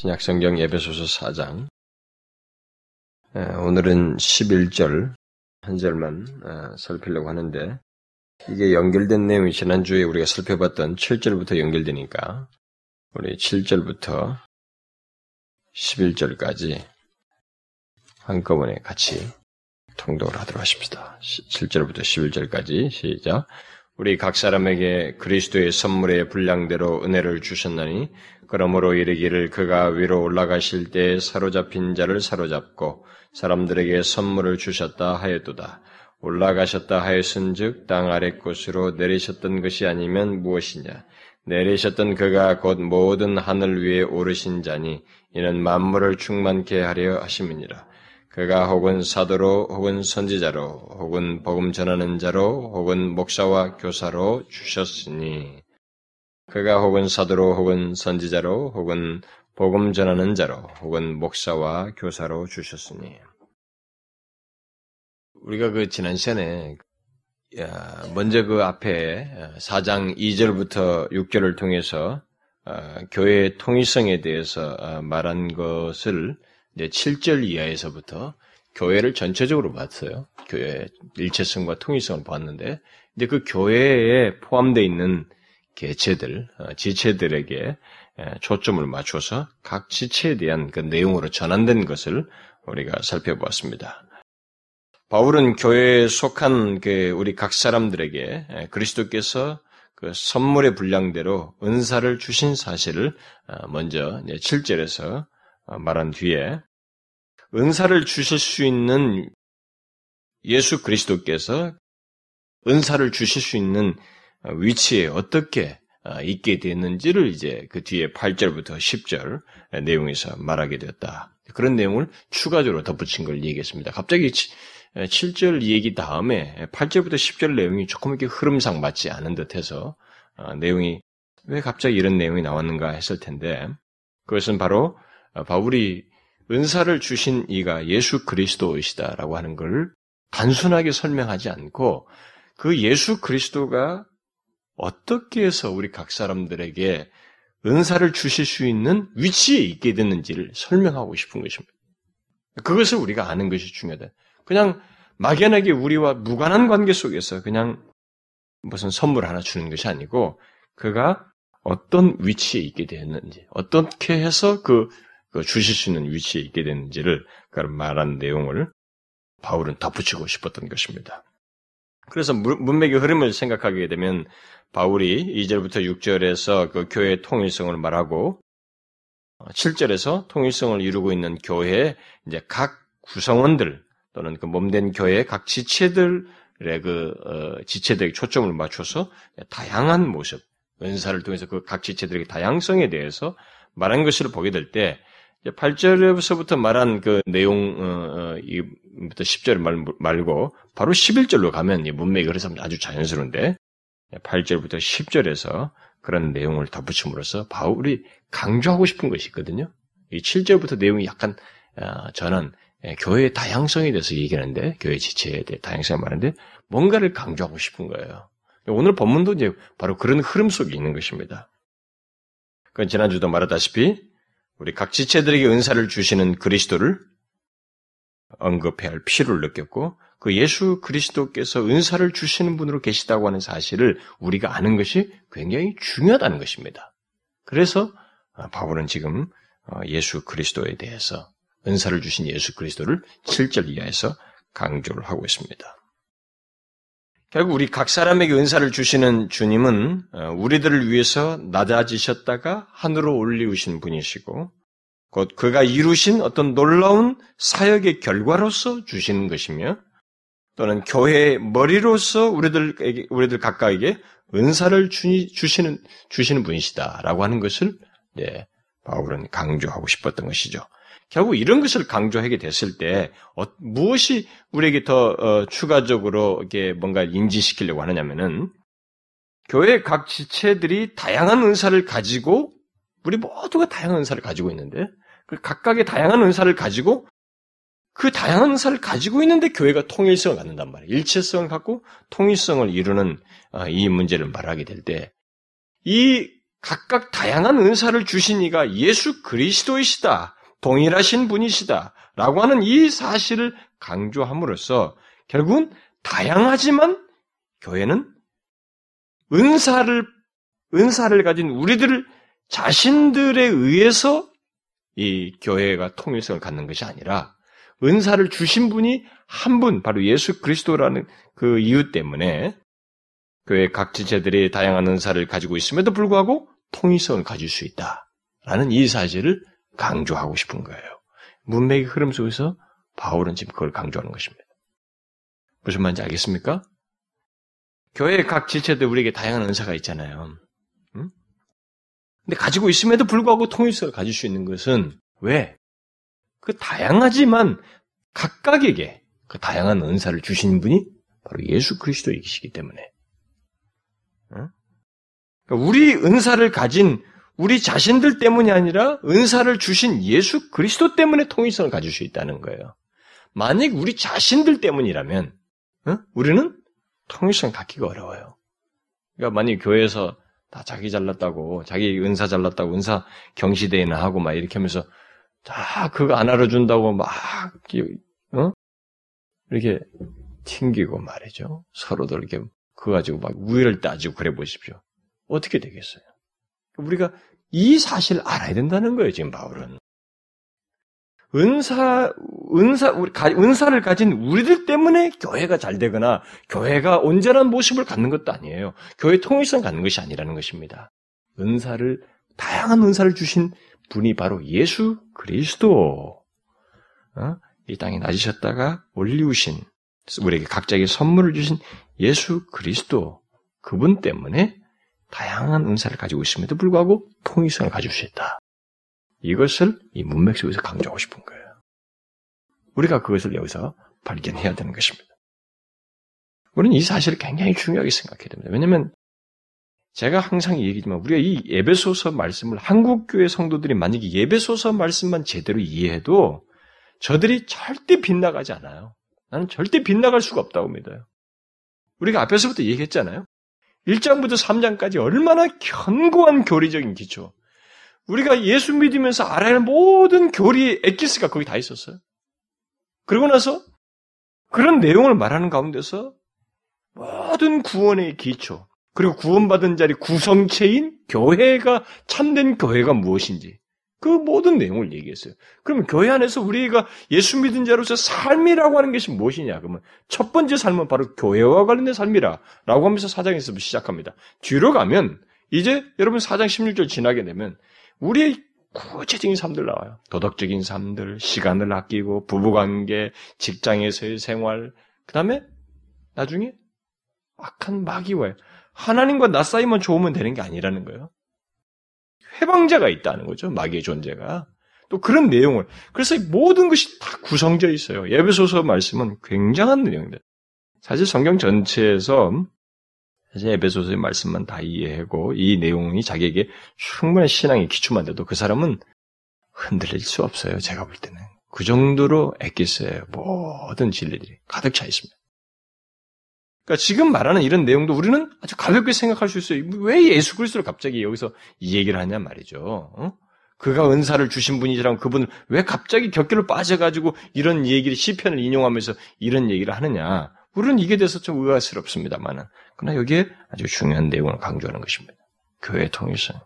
신약성경 예배소서 4장. 오늘은 11절 한 절만 살피려고 하는데 이게 연결된 내용이 지난주에 우리가 살펴봤던 7절부터 연결되니까 우리 7절부터 11절까지 한꺼번에 같이 통독을 하도록 하십시다. 7절부터 11절까지 시작. 우리 각 사람에게 그리스도의 선물의 분량대로 은혜를 주셨나니 그러므로 이르기를 그가 위로 올라가실 때 사로잡힌 자를 사로잡고 사람들에게 선물을 주셨다 하였도다. 올라가셨다 하였은즉 땅 아래 곳으로 내리셨던 것이 아니면 무엇이냐? 내리셨던 그가 곧 모든 하늘 위에 오르신 자니 이는 만물을 충만케 하려 하심이니라. 그가 혹은 사도로 혹은 선지자로 혹은 복음 전하는 자로 혹은 목사와 교사로 주셨으니 그가 혹은 사도로 혹은 선지자로 혹은 복음 전하는 자로 혹은 목사와 교사로 주셨으니 우리가 그 지난 시간에 먼저 그 앞에 4장 2절부터 6절을 통해서 어, 교회의 통일성에 대해서 어, 말한 것을 이제 7절 이하에서부터 교회를 전체적으로 봤어요. 교회 일체성과 통일성을 봤는데, 이제 그 교회에 포함되어 있는 개체들, 어, 지체들에게 초점을 맞춰서 각 지체에 대한 그 내용으로 전환된 것을 우리가 살펴보았습니다. 바울은 교회에 속한 그 우리 각 사람들에게 그리스도께서 그 선물의 분량대로 은사를 주신 사실을 먼저 7절에서 말한 뒤에 은사를 주실 수 있는 예수 그리스도께서 은사를 주실 수 있는 위치에 어떻게 있게 됐는지를 이제 그 뒤에 8절부터 10절 내용에서 말하게 되었다. 그런 내용을 추가적으로 덧붙인 걸 얘기했습니다. 갑자기 7절 얘기 다음에 8절부터 10절 내용이 조금 이렇게 흐름상 맞지 않은 듯 해서 내용이 왜 갑자기 이런 내용이 나왔는가 했을 텐데 그것은 바로 바울이 은사를 주신 이가 예수 그리스도이시다라고 하는 걸 단순하게 설명하지 않고 그 예수 그리스도가 어떻게 해서 우리 각 사람들에게 은사를 주실 수 있는 위치에 있게 됐는지를 설명하고 싶은 것입니다. 그것을 우리가 아는 것이 중요하다. 그냥 막연하게 우리와 무관한 관계 속에서 그냥 무슨 선물 하나 주는 것이 아니고 그가 어떤 위치에 있게 되었는지, 어떻게 해서 그 그 주실 수 있는 위치에 있게 되는지를 말한 내용을 바울은 덧붙이고 싶었던 것입니다. 그래서 문맥의 흐름을 생각하게 되면 바울이 2절부터 6절에서 그 교회의 통일성을 말하고 7절에서 통일성을 이루고 있는 교회의 이제 각 구성원들 또는 그 몸된 교회의 각 지체들의 그 어, 지체들에게 초점을 맞춰서 다양한 모습, 은사를 통해서 그 각 지체들의 다양성에 대해서 말한 것을 보게 될 때 8절에서부터 말한 그 내용, 어, 어, 이부터 10절 말, 말고, 바로 11절로 가면 문맥이 그래서 아주 자연스러운데, 8절부터 10절에서 그런 내용을 덧붙임으로써 바울이 강조하고 싶은 것이 있거든요. 이 7절부터 내용이 약간, 어, 저는 예, 교회의 다양성에 대해서 얘기하는데, 교회 지체에 대해 다양성을 말하는데, 뭔가를 강조하고 싶은 거예요. 오늘 본문도 이제 바로 그런 흐름 속에 있는 것입니다. 그건 지난주도 말했다시피, 우리 각 지체들에게 은사를 주시는 그리스도를 언급해야 할 필요를 느꼈고 그 예수 그리스도께서 은사를 주시는 분으로 계시다고 하는 사실을 우리가 아는 것이 굉장히 중요하다는 것입니다. 그래서 아, 바울은 지금 어, 예수 그리스도에 대해서 은사를 주신 예수 그리스도를 7절 이하에서 강조를 하고 있습니다. 결국 우리 각 사람에게 은사를 주시는 주님은 어, 우리들을 위해서 낮아지셨다가 하늘로 올리우신 분이시고 곧 그가 이루신 어떤 놀라운 사역의 결과로서 주시는 것이며 또는 교회의 머리로서 우리들에게 우리들 각각에게 은사를 주시는 주시는 분이시다라고 하는 것을 네, 바울은 강조하고 싶었던 것이죠. 결국 이런 것을 강조하게 됐을 때 어, 무엇이 우리에게 더 어, 추가적으로 이게 뭔가 인지시키려고 하느냐면은 교회 각 지체들이 다양한 은사를 가지고 우리 모두가 다양한 은사를 가지고 있는데 그 각각의 다양한 은사를 가지고 그 다양한 은사를 가지고 있는데 교회가 통일성을 갖는단 말이에요. 일체성을 갖고 통일성을 이루는 어, 이 문제를 말하게 될 때 이 각각 다양한 은사를 주신 이가 예수 그리스도이시다. 동일하신 분이시다. 라고 하는 이 사실을 강조함으로써 결국은 다양하지만 교회는 은사를, 은사를 가진 우리들 자신들에 의해서 이 교회가 통일성을 갖는 것이 아니라 은사를 주신 분이 한 분, 바로 예수 그리스도라는 그 이유 때문에 교회 각 지체들이 다양한 은사를 가지고 있음에도 불구하고 통일성을 가질 수 있다 라는 이 사실을 강조하고 싶은 거예요. 문맥의 흐름 속에서 바울은 지금 그걸 강조하는 것입니다. 무슨 말인지 알겠습니까? 교회 각 지체들 우리에게 다양한 은사가 있잖아요. 응? 근데 가지고 있음에도 불구하고 통일성을 가질 수 있는 것은 왜? 그 다양하지만 각각에게 그 다양한 은사를 주신 분이 바로 예수 그리스도이시기 때문에. 응? 그러니까 우리 은사를 가진 우리 자신들 때문이 아니라 은사를 주신 예수 그리스도 때문에 통일성을 가질 수 있다는 거예요. 만약 우리 자신들 때문이라면 응? 우리는 통일성 갖기가 어려워요. 그러니까 만약 교회에서 다 자기 잘났다고, 자기 은사 잘났다고, 은사 경시대회나 하고 막 이렇게 하면서 다 그거 안 알아준다고 막, 어? 이렇게 튕기고 말이죠. 서로들 이렇게 그거 가지고 막 우위를 따지고 그래 보십시오. 어떻게 되겠어요? 우리가 이 사실을 알아야 된다는 거예요, 지금 바울은. 은사, 은사, 우리, 은사를 가진 우리들 때문에 교회가 잘 되거나 교회가 온전한 모습을 갖는 것도 아니에요. 교회 통일성 갖는 것이 아니라는 것입니다. 은사를, 다양한 은사를 주신 분이 바로 예수 그리스도. 어? 이 땅에 낮으셨다가 올리우신, 우리에게 각자에게 선물을 주신 예수 그리스도. 그분 때문에 다양한 은사를 가지고 있음에도 불구하고 통일성을 가질 수 있다. 이것을 이 문맥 속에서 강조하고 싶은 거예요. 우리가 그것을 여기서 발견해야 되는 것입니다. 우리는 이 사실을 굉장히 중요하게 생각해야 됩니다. 왜냐하면 제가 항상 얘기지만 우리가 이 예배소서 말씀을 한국교회 성도들이 만약에 예배소서 말씀만 제대로 이해해도 저들이 절대 빗나가지 않아요. 나는 절대 빗나갈 수가 없다고 믿어요. 우리가 앞에서부터 얘기했잖아요. 1장부터 3장까지 얼마나 견고한 교리적인 기초. 우리가 예수 믿으면서 알아야 할 모든 교리 엑기스가 거기 다 있었어요. 그러고 나서 그런 내용을 말하는 가운데서 모든 구원의 기초, 그리고 구원받은 자리 구성체인 교회가 참된 교회가 무엇인지 그 모든 내용을 얘기했어요. 그러면 교회 안에서 우리가 예수 믿은 자로서 삶이라고 하는 것이 무엇이냐? 그러면 첫 번째 삶은 바로 교회와 관련된 삶이라 라고 하면서 사장에서 시작합니다. 뒤로 가면 이제 여러분 사장 16절 지나게 되면 우리의 구체적인 삶들 나와요. 도덕적인 삶들, 시간을 아끼고, 부부관계, 직장에서의 생활, 그 다음에 나중에 악한 마귀와의 하나님과 나 사이만 좋으면 되는 게 아니라는 거예요. 해방자가 있다는 거죠. 마귀의 존재가. 또 그런 내용을. 그래서 모든 것이 다 구성되어 있어요. 예배소서 말씀은 굉장한 내용입니다. 사실 성경 전체에서 사실 에베소서의 말씀만 다 이해하고 이 내용이 자기에게 충분한 신앙의 기초만 돼도 그 사람은 흔들릴 수 없어요. 제가 볼 때는. 그 정도로 엑기스의 모든 진리들이 가득 차 있습니다. 그러니까 지금 말하는 이런 내용도 우리는 아주 가볍게 생각할 수 있어요. 왜 예수 그리스도를 갑자기 여기서 이 얘기를 하냐 말이죠. 어? 그가 은사를 주신 분이지만 그분을 왜 갑자기 격결로 빠져가지고 이런 얘기를 시편을 인용하면서 이런 얘기를 하느냐. 우리는 이게 대해서 좀 의아스럽습니다만은. 그러나 여기에 아주 중요한 내용을 강조하는 것입니다. 교회 통일성.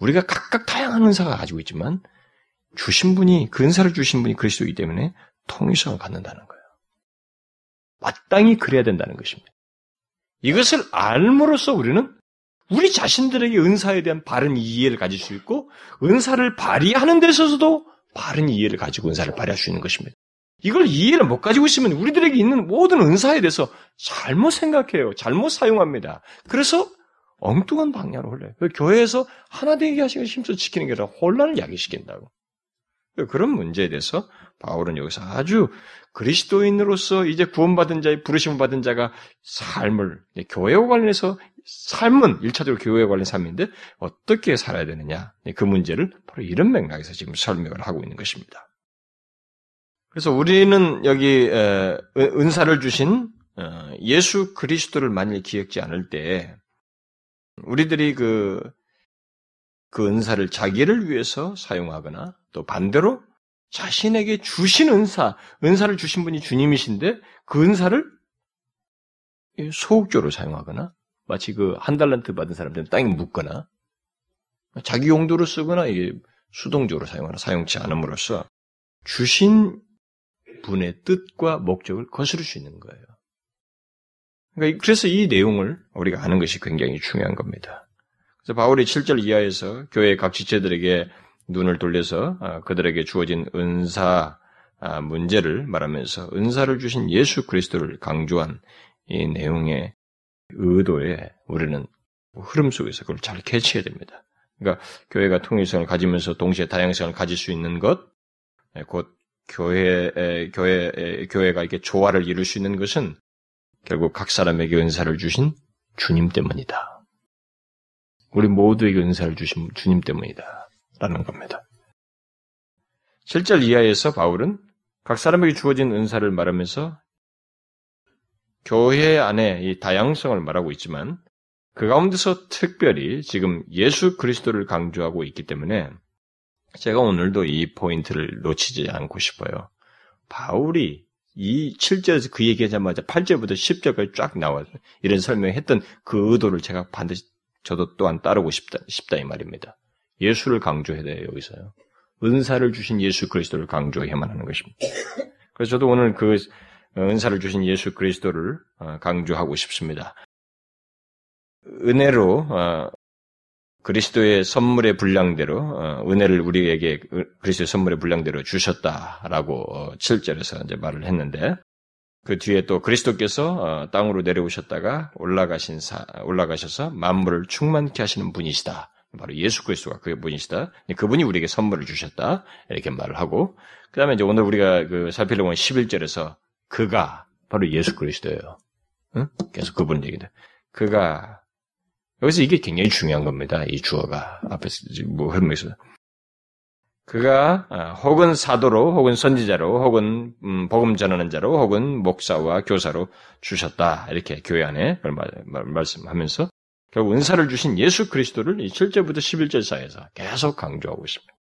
우리가 각각 다양한 은사가 가지고 있지만 주신 분이 그 은사를 주신 분이 그리스도이기 때문에 통일성을 갖는다는 거예요. 마땅히 그래야 된다는 것입니다. 이것을 알므로써 우리는 우리 자신들에게 은사에 대한 바른 이해를 가질 수 있고 은사를 발휘하는 데 있어서도 바른 이해를 가지고 은사를 발휘할 수 있는 것입니다. 이걸 이해를 못 가지고 있으면 우리들에게 있는 모든 은사에 대해서 잘못 생각해요. 잘못 사용합니다. 그래서 엉뚱한 방향으로 흘러요. 교회에서 하나 되게 하시고 힘써 지키는 게 아니라 혼란을 야기시킨다고. 그런 문제에 대해서 바울은 여기서 아주 그리스도인으로서 이제 구원받은 자의 부르심을 받은 자가 삶을 교회와 관련해서 삶은 일차적으로 교회와 관련 삶인데 어떻게 살아야 되느냐 그 문제를 바로 이런 맥락에서 지금 설명을 하고 있는 것입니다. 그래서 우리는 여기 은사를 주신 어, 예수 그리스도를 만일 기억지 않을 때 우리들이 그 그 은사를 자기를 위해서 사용하거나 또 반대로 자신에게 주신 은사, 은사를 주신 분이 주님이신데 그 은사를 소극적으로 사용하거나 마치 그 한 달란트 받은 사람들은 땅에 묻거나 자기 용도로 쓰거나 수동적으로 사용하나 사용치 않음으로써 주신 분의 뜻과 목적을 거스를 수 있는 거예요. 그러니까 그래서 이 내용을 우리가 아는 것이 굉장히 중요한 겁니다. 그래서 바울이 7절 이하에서 교회 각 지체들에게 눈을 돌려서 아, 그들에게 주어진 은사 아, 문제를 말하면서 은사를 주신 예수 그리스도를 강조한 이 내용의 의도에 우리는 흐름 속에서 그걸 잘 캐치해야 됩니다. 그러니까 교회가 통일성을 가지면서 동시에 다양성을 가질 수 있는 것, 예, 곧 교회 교회 교회가 이렇게 조화를 이룰 수 있는 것은 결국 각 사람에게 은사를 주신 주님 때문이다. 우리 모두에게 은사를 주신 주님 때문이다. 라는 겁니다. 7절 이하에서 바울은 각 사람에게 주어진 은사를 말하면서 교회 안에 이 다양성을 말하고 있지만 그 가운데서 특별히 지금 예수 그리스도를 강조하고 있기 때문에 제가 오늘도 이 포인트를 놓치지 않고 싶어요. 바울이 이 7절에서 그 얘기하자마자 8절부터 10절까지 쫙 나와서 이런 설명했던 그 의도를 제가 반드시 저도 또한 따르고 싶다, 싶다 이 말입니다. 예수를 강조해야 돼요, 여기서요. 은사를 주신 예수 그리스도를 강조해야만 하는 것입니다. 그래서 저도 오늘 그 은사를 주신 예수 그리스도를 어, 강조하고 싶습니다. 은혜로 어, 그리스도의 선물의 분량대로 어, 은혜를 우리에게 그리스도의 선물의 분량대로 주셨다라고 7절에서 이제 말을 했는데 그 뒤에 또 그리스도께서 땅으로 내려오셨다가 올라가신 사, 올라가셔서 만물을 충만케 하시는 분이시다. 바로 예수 그리스도가 그 분이시다. 그분이 우리에게 선물을 주셨다. 이렇게 말을 하고 그 다음에 이제 오늘 우리가 그 살피려고 한 11절에서 그가 바로 예수 그리스도예요. 응? 계속 그분 얘기다. 그가 여기서 이게 굉장히 중요한 겁니다. 이 주어가 앞에서 뭐 흐름에서 그가 아, 혹은 사도로 혹은 선지자로 혹은 음, 복음 전하는 자로 혹은 목사와 교사로 주셨다 이렇게 교회 안에 말씀하면서 결국 은사를 주신 예수 그리스도를 7절부터 11절 사이에서 계속 강조하고 있습니다.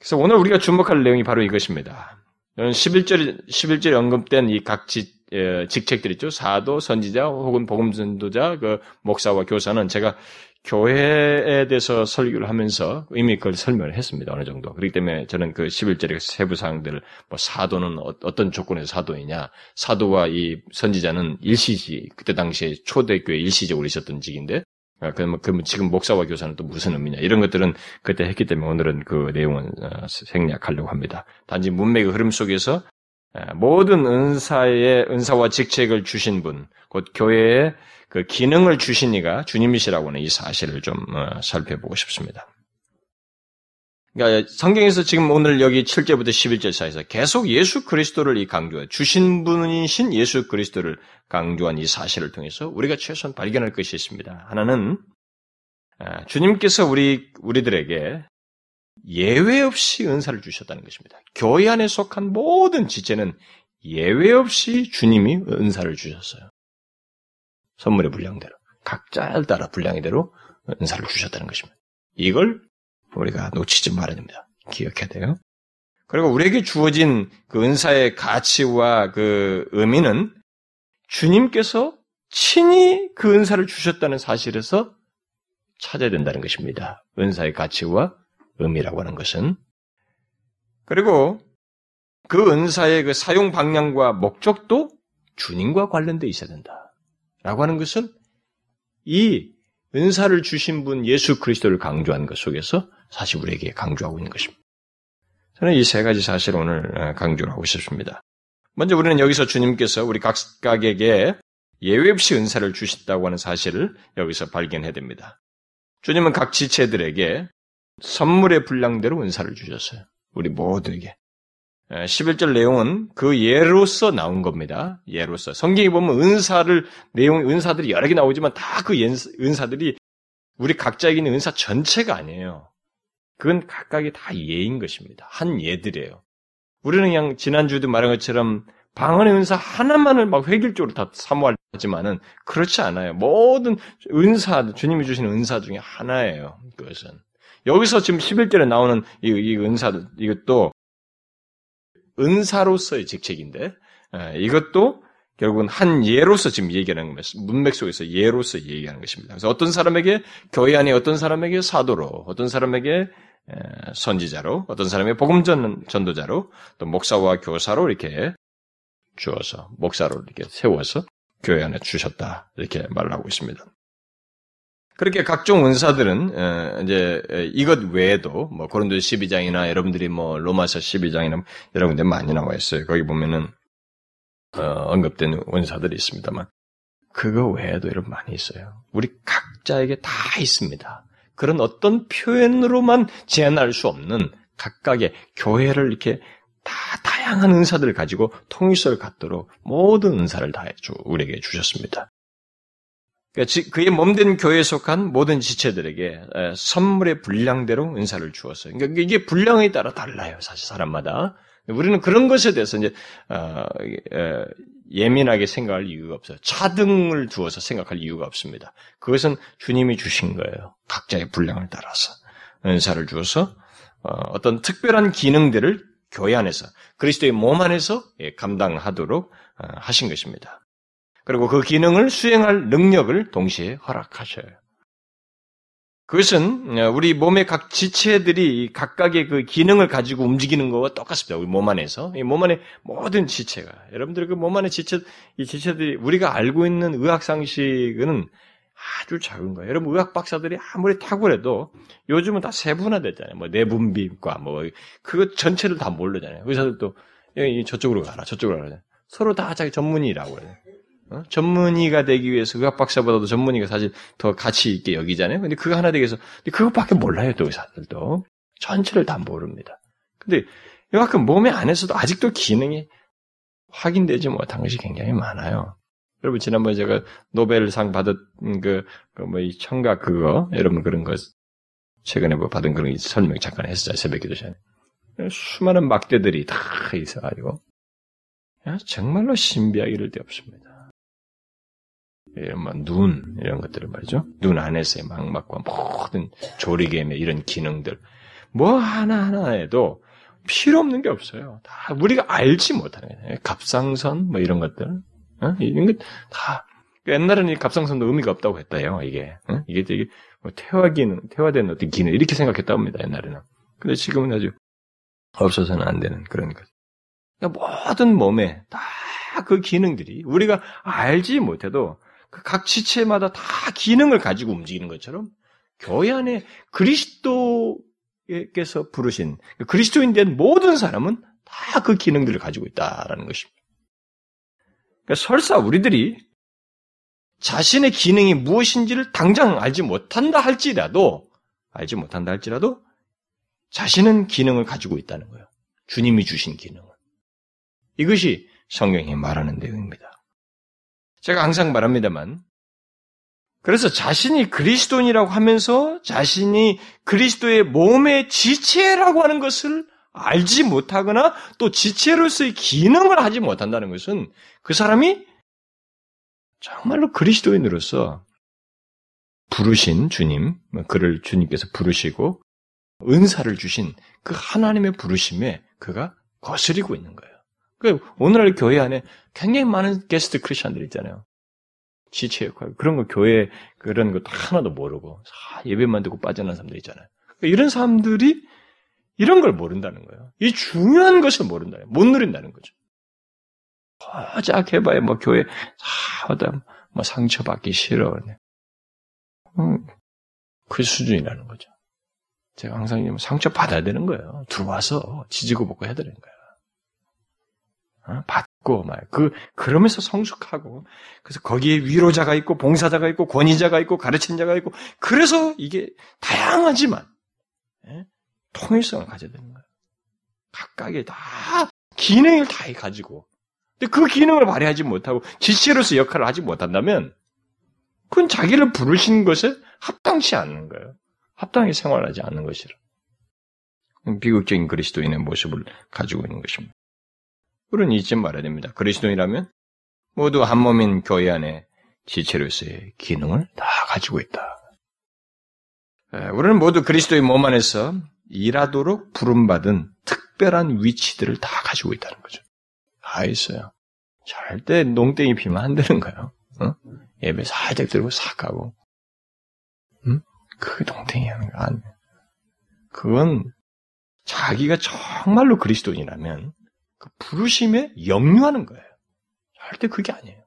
그래서 오늘 우리가 주목할 내용이 바로 이것입니다. 11절, 11절에 언급된 이 각 직책들 있죠. 사도, 선지자, 혹은 복음전도자, 그 목사와 교사는 제가 교회에 대해서 설교를 하면서 이미 그걸 설명을 했습니다. 어느 정도. 그렇기 때문에 저는 그 11절의 세부 사항들을 뭐 사도는 어, 떤 조건에서 사도이냐, 사도와 이 선지자는 일시지, 그때 당시에 초대교회 일시적으로 있었던 직인데, 아, 그러면, 그러면 지금 목사와 교사는 또 무슨 의미냐 이런 것들은 그때 했기 때문에 오늘은 그 내용은 어, 생략하려고 합니다. 단지 문맥의 흐름 속에서 모든 은사의 은사와 직책을 주신 분, 곧 교회에 그 기능을 주신 이가 주님이시라고 하는 이 사실을 좀 어, 살펴보고 싶습니다. 그러니까 성경에서 지금 오늘 여기 7절부터 11절 사이에서 계속 예수 그리스도를 이 강조해 주신 분이신 예수 그리스도를 강조한 이 사실을 통해서 우리가 최소한 발견할 것이 있습니다. 하나는 아, 주님께서 우리 우리들에게 예외 없이 은사를 주셨다는 것입니다. 교회 안에 속한 모든 지체는 예외 없이 주님이 은사를 주셨어요. 선물의 분량대로 각자에 따라 분량이대로 은사를 주셨다는 것입니다. 이걸 우리가 놓치지 말아야 됩니다. 기억해야 돼요. 그리고 우리에게 주어진 그 은사의 가치와 그 의미는 주님께서 친히 그 은사를 주셨다는 사실에서 찾아야 된다는 것입니다. 은사의 가치와 의미라고 하는 것은. 그리고 그 은사의 그 사용 방향과 목적도 주님과 관련돼 있어야 된다. 라고 하는 것은 이 은사를 주신 분 예수 그리스도를 강조한 것 속에서 사실 우리에게 강조하고 있는 것입니다. 저는 이 세 가지 사실을 오늘 어, 강조를 하고 싶습니다. 먼저 우리는 여기서 주님께서 우리 각각에게 예외 없이 은사를 주셨다고 하는 사실을 여기서 발견해야 됩니다. 주님은 각 지체들에게 선물의 분량대로 은사를 주셨어요. 우리 모두에게. 11절 내용은 그 예로서 나온 겁니다. 예로서. 성경에 보면 은사를, 내용, 은사들이 여러 개 나오지만 다 그 은사들이 우리 각자에게 있는 은사 전체가 아니에요. 그건 각각이 다 예인 것입니다. 한 예들이에요. 우리는 그냥 지난주에도 말한 것처럼 방언의 은사 하나만을 막 획일적으로 다 사모하지만은 그렇지 않아요. 모든 은사, 주님이 주시는 은사 중에 하나예요. 그것은. 여기서 지금 11절에 나오는 이, 이 은사, 이것도 은사로서의 직책인데, 예, 이것도 결국은 한 예로서 지금 얘기하는 겁니다. 문맥 속에서 예로서 얘기하는 것입니다. 그래서 어떤 사람에게 교회 안에 어떤 사람에게 사도로, 어떤 사람에게 선지자로, 어떤 사람에게 복음 전 전도자로, 또 목사와 교사로 이렇게 주어서 목사로 이렇게 세워서 교회 안에 주셨다 이렇게 말을 하고 있습니다. 그렇게 각종 은사들은 이제 이것 외에도 뭐 고린도 12장이나 여러분들이 뭐 로마서 12장이나 여러 군데 많이 나와 있어요. 거기 보면은 어, 언급된 은사들이 있습니다만 그거 외에도 여러분 많이 있어요. 우리 각자에게 다 있습니다. 그런 어떤 표현으로만 제한할 수 없는 각각의 교회를 이렇게 다 다양한 은사들을 가지고 통일성을 갖도록 모든 은사를 다 주, 우리에게 주셨습니다. 그러니까 그의 몸된 교회에 속한 모든 지체들에게 선물의 분량대로 은사를 주었어요. 그러니까 이게 분량에 따라 달라요, 사실 사람마다. 우리는 그런 것에 대해서 이제 어, 예민하게 생각할 이유가 없어요. 차등을 두어서 생각할 이유가 없습니다. 그것은 주님이 주신 거예요. 각자의 분량을 따라서 은사를 주어서 어, 어떤 특별한 기능들을 교회 안에서 그리스도의 몸 안에서 예, 감당하도록 어, 하신 것입니다. 그리고 그 기능을 수행할 능력을 동시에 허락하셔요. 그것은 어, 우리 몸의 각 지체들이 각각의 그 기능을 가지고 움직이는 것과 똑같습니다. 우리 몸 안에서. 이 몸 안에 모든 지체가. 여러분들 그 몸 안의 지체, 이 지체들이 우리가 알고 있는 의학 상식은 아주 작은 거예요. 여러분 의학 박사들이 아무리 탁월해도 요즘은 다 세분화됐잖아요. 뭐 내분비과 뭐 그거 전체를 다 모르잖아요. 의사들도 저쪽으로 가라, 저쪽으로 가라. 서로 다 자기 전문의라고 해요. 어? 전문의가 되기 위해서 의학 박사보다도 전문의가 사실 더 가치 있게 여기잖아요. 근데 그거 하나 되기 위해서 근데 그것밖에 몰라요, 또 의사들도 전체를 다 모릅니다. 근데 이만큼 몸의 안에서도 아직도 기능이 확인되지 못한 것이 굉장히 많아요. 여러분 지난번에 제가 노벨상 받은 그, 그뭐이 청각 그거 여러분 그런 거 최근에 뭐 받은 그런 설명 잠깐 했었잖아요 새벽기도 전에 수많은 막대들이 다 있어가지고 정말로 신비하기 이를 데 없습니다. 이런 뭐눈 이런 것들을 말이죠. 눈 안에서의 망막과 모든 조리개의 이런 기능들 뭐 하나 하나에도 필요 없는 게 없어요. 다 우리가 알지 못하는 거예요. 갑상선 뭐 이런 것들 어? 이런 게다 옛날에는 이 갑상선도 의미가 없다고 했다요. 이게 어? 이게 되게 뭐 태화기는 태화된 어떤 기능 이렇게 생각했다고 합니다. 옛날에는. 근데 지금은 아주 없어서는 안 되는 그런 것. 그러니까 모든 몸에 다 그 기능들이 우리가 알지 못해도 그 각 지체마다 다 기능을 가지고 움직이는 것처럼 교회 안에 그리스도께서 부르신 그 그리스도인 된 모든 사람은 다 그 기능들을 가지고 있다라는 것입니다. 그러니까 설사 우리들이 자신의 기능이 무엇인지를 당장 알지 못한다 할지라도, 알지 못한다 할지라도, 자신은 기능을 가지고 있다는 거예요. 주님이 주신 기능을. 이것이 성경이 말하는 내용입니다. 제가 항상 말합니다만, 그래서 자신이 그리스도인이라고 하면서 자신이 그리스도의 몸의 지체라고 하는 것을 알지 못하거나 또 지체로서의 기능을 하지 못한다는 것은 그 사람이 정말로 그리스도인으로서 부르신 주님, 그를 주님께서 부르시고 은사를 주신 그 하나님의 부르심에 그가 거스리고 있는 거예요. 그 오늘날 교회 안에 굉장히 많은 게스트 크리스천들 있잖아요. 지체 역할 그런 거 교회 그런 것도 하나도 모르고 예배만 듣고 빠져나는 사람들 있잖아요. 이런 사람들이 이런 걸 모른다는 거예요. 이 중요한 것을 모른다. 못 누린다는 거죠. 고작 해봐야 뭐 교회 하다 뭐 상처받기 싫어. 음, 그 수준이라는 거죠. 제가 항상 상처 받아야 되는 거예요. 들어와서 지지고 볶고 해야 되는 거예요. 어? 받고 말그 그러면서 성숙하고 그래서 거기에 위로자가 있고 봉사자가 있고 권위자가 있고 가르친 자가 있고 그래서 이게 다양하지만 예? 통일성을 가져야 되는 거예요. 각각의 다 기능을 다 가지고 근데 그 기능을 발휘하지 못하고 지체로서 역할을 하지 못한다면 그건 자기를 부르신 것에 합당치 않는 거예요. 합당히 생활하지 않는 것이라. 비극적인 그리스도인의 모습을 가지고 있는 것입니다. 우리는 잊지 말아야 됩니다. 그리스도인이라면 모두 한 몸인 교회 안에 지체로서의 기능을 다 가지고 있다. 우리는 모두 그리스도의 몸 안에서 일하도록 부름받은 특별한 위치들을 다 가지고 있다는 거죠. 다 있어요. 절대 농땡이 피면 안 되는 거예요. 어? 예배 살짝 들고 싹 가고. 응? 그게 농땡이 하는 거 아니에요. 그건 자기가 정말로 그리스도인이라면 그 부르심에 역류하는 거예요. 절대 그게 아니에요.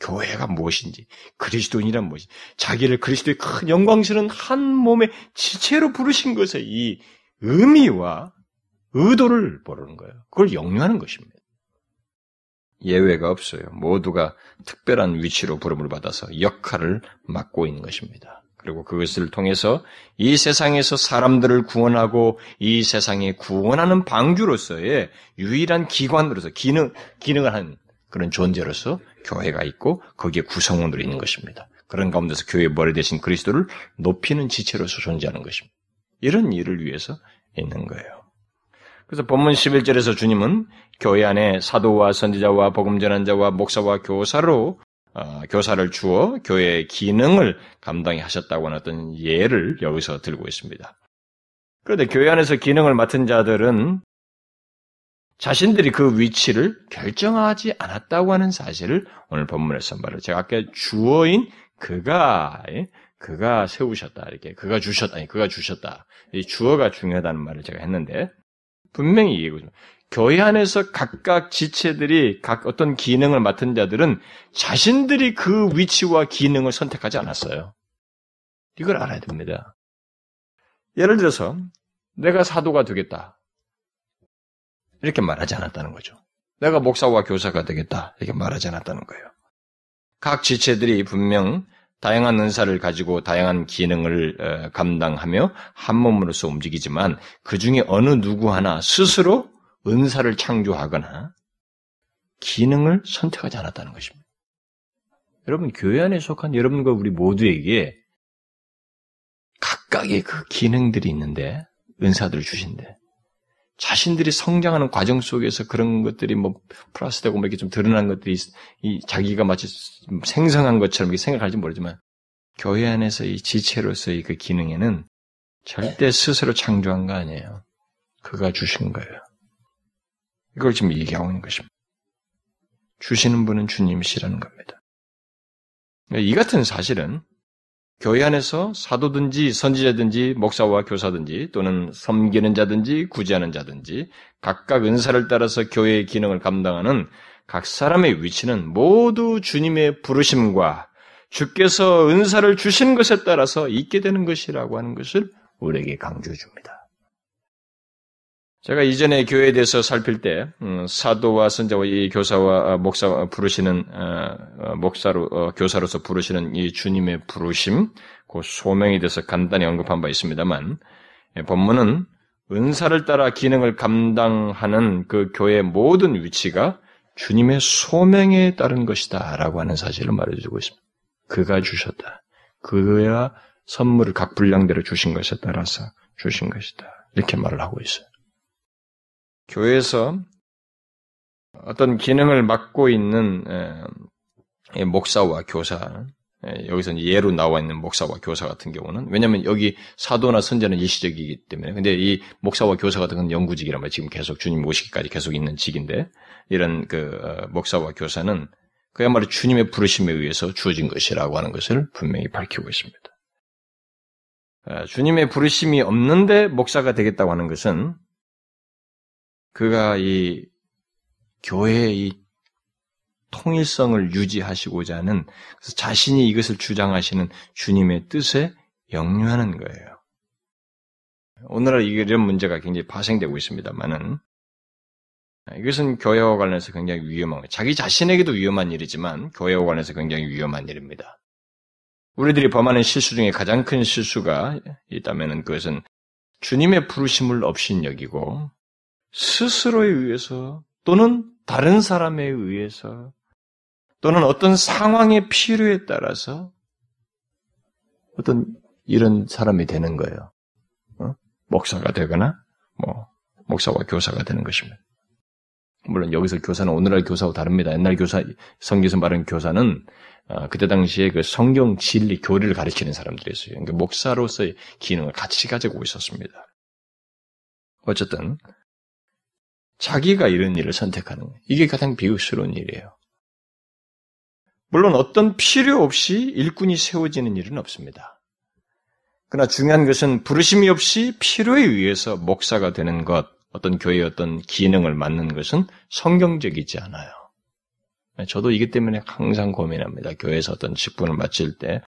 교회가 무엇인지, 그리스도인이란 무엇인지, 자기를 그리스도의 큰 영광스러운 한 몸의 지체로 부르신 것의 이 의미와 의도를 모르는 거예요. 그걸 역류하는 것입니다. 예외가 없어요. 모두가 특별한 위치로 부름을 받아서 역할을 맡고 있는 것입니다. 그리고 그것을 통해서 이 세상에서 사람들을 구원하고 이 세상에 구원하는 방주로서의 유일한 기관으로서 기능, 기능을 하는 그런 존재로서 교회가 있고 거기에 구성원들이 있는 것입니다. 그런 가운데서 교회의 머리 대신 그리스도를 높이는 지체로서 존재하는 것입니다. 이런 일을 위해서 있는 거예요. 그래서 본문 11절에서 주님은 교회 안에 사도와 선지자와 복음 전환자와 목사와 교사로 어, 교사를 주어 교회의 기능을 감당히 하셨다고 하는 어떤 예를 여기서 들고 있습니다. 그런데 교회 안에서 기능을 맡은 자들은 자신들이 그 위치를 결정하지 않았다고 하는 사실을 오늘 본문에서 말을 제가 아까 주어인 그가 예, 그가 세우셨다 이렇게 그가 주셨다 아니 그가 주셨다 이 주어가 중요하다는 말을 제가 했는데 분명히 얘기해보죠. 교회 안에서 각각 지체들이 각 어떤 기능을 맡은 자들은 자신들이 그 위치와 기능을 선택하지 않았어요. 이걸 알아야 됩니다. 예를 들어서 내가 사도가 되겠다. 이렇게 말하지 않았다는 거죠. 내가 목사와 교사가 되겠다. 이렇게 말하지 않았다는 거예요. 각 지체들이 분명 다양한 은사를 가지고 다양한 기능을 어, 감당하며 한 몸으로서 움직이지만 그 중에 어느 누구 하나 스스로 은사를 창조하거나 기능을 선택하지 않았다는 것입니다. 여러분, 교회 안에 속한 여러분과 우리 모두에게 각각의 그 기능들이 있는데, 은사들을 주신데, 자신들이 성장하는 과정 속에서 그런 것들이 뭐 플러스 되고 뭐 이렇게 좀 드러난 것들이 이 자기가 마치 생성한 것처럼 이렇게 생각할지 모르지만 교회 안에서 이 지체로서의 그 기능에는 절대 스스로 창조한 거 아니에요. 그가 주신 거예요. 이걸 지금 얘기하고 있는 것입니다. 주시는 분은 주님이시라는 겁니다. 이 같은 사실은 교회 안에서 사도든지 선지자든지 목사와 교사든지 또는 섬기는 자든지 구제하는 자든지 각각 은사를 따라서 교회의 기능을 감당하는 각 사람의 위치는 모두 주님의 부르심과 주께서 은사를 주신 것에 따라서 있게 되는 것이라고 하는 것을 우리에게 강조해 줍니다. 제가 이전에 교회에 대해서 살필 때 음, 사도와 선자와 이 교사와 어, 목사 부르시는 어, 어, 목사로 교사로서 부르시는 이 주님의 부르심, 그 소명에 대해서 간단히 언급한 바 있습니다만 예, 본문은 은사를 따라 기능을 감당하는 그 교회의 모든 위치가 주님의 소명에 따른 것이다라고 하는 사실을 말해주고 있습니다. 그가 주셨다. 그야 선물을 각 분량대로 주신 것에 따라서 주신 것이다. 이렇게 말을 하고 있어요. 교회에서 어떤 기능을 맡고 있는 목사와 교사, 여기서 예로 나와 있는 목사와 교사 같은 경우는 왜냐하면 여기 사도나 선자는 일시적이기 때문에 근데 이 목사와 교사 같은 건 영구직이란 말 지금 계속 주님 모시기까지 계속 있는 직인데 이런 그 어, 목사와 교사는 그야말로 주님의 부르심에 의해서 주어진 것이라고 하는 것을 분명히 밝히고 있습니다. 주님의 부르심이 없는데 목사가 되겠다고 하는 것은 그가 이 교회의 이 통일성을 유지하시고자 하는 자신이 이것을 주장하시는 주님의 뜻에 역류하는 거예요. 오늘날 이런 문제가 굉장히 파생되고 있습니다만은 이것은 교회와 관련해서 굉장히 위험한 거예요. 자기 자신에게도 위험한 일이지만 교회와 관련해서 굉장히 위험한 일입니다. 우리들이 범하는 실수 중에 가장 큰 실수가 있다면 그것은 주님의 부르심을 없인 여기고 스스로에 의해서 또는 다른 사람에 의해서 또는 어떤 상황의 필요에 따라서 어떤 이런 사람이 되는 거예요. 어? 목사가 되거나 뭐 목사와 교사가 되는 것입니다. 물론 여기서 교사는 오늘날 교사하고 다릅니다. 옛날 교사, 성경에서 말하는 교사는 어, 그때 당시에 그 성경 진리 교리를 가르치는 사람들이었어요. 그러니까 목사로서의 기능을 같이 가지고 있었습니다. 어쨌든 자기가 이런 일을 선택하는 이게 가장 비극스러운 일이에요. 물론 어떤 필요 없이 일꾼이 세워지는 일은 없습니다. 그러나 중요한 것은 부르심이 없이 필요에 의해서 목사가 되는 것, 어떤 교회의 어떤 기능을 맡는 것은 성경적이지 않아요. 저도 이기 때문에 항상 고민합니다. 교회에서 어떤 직분을 맡을 때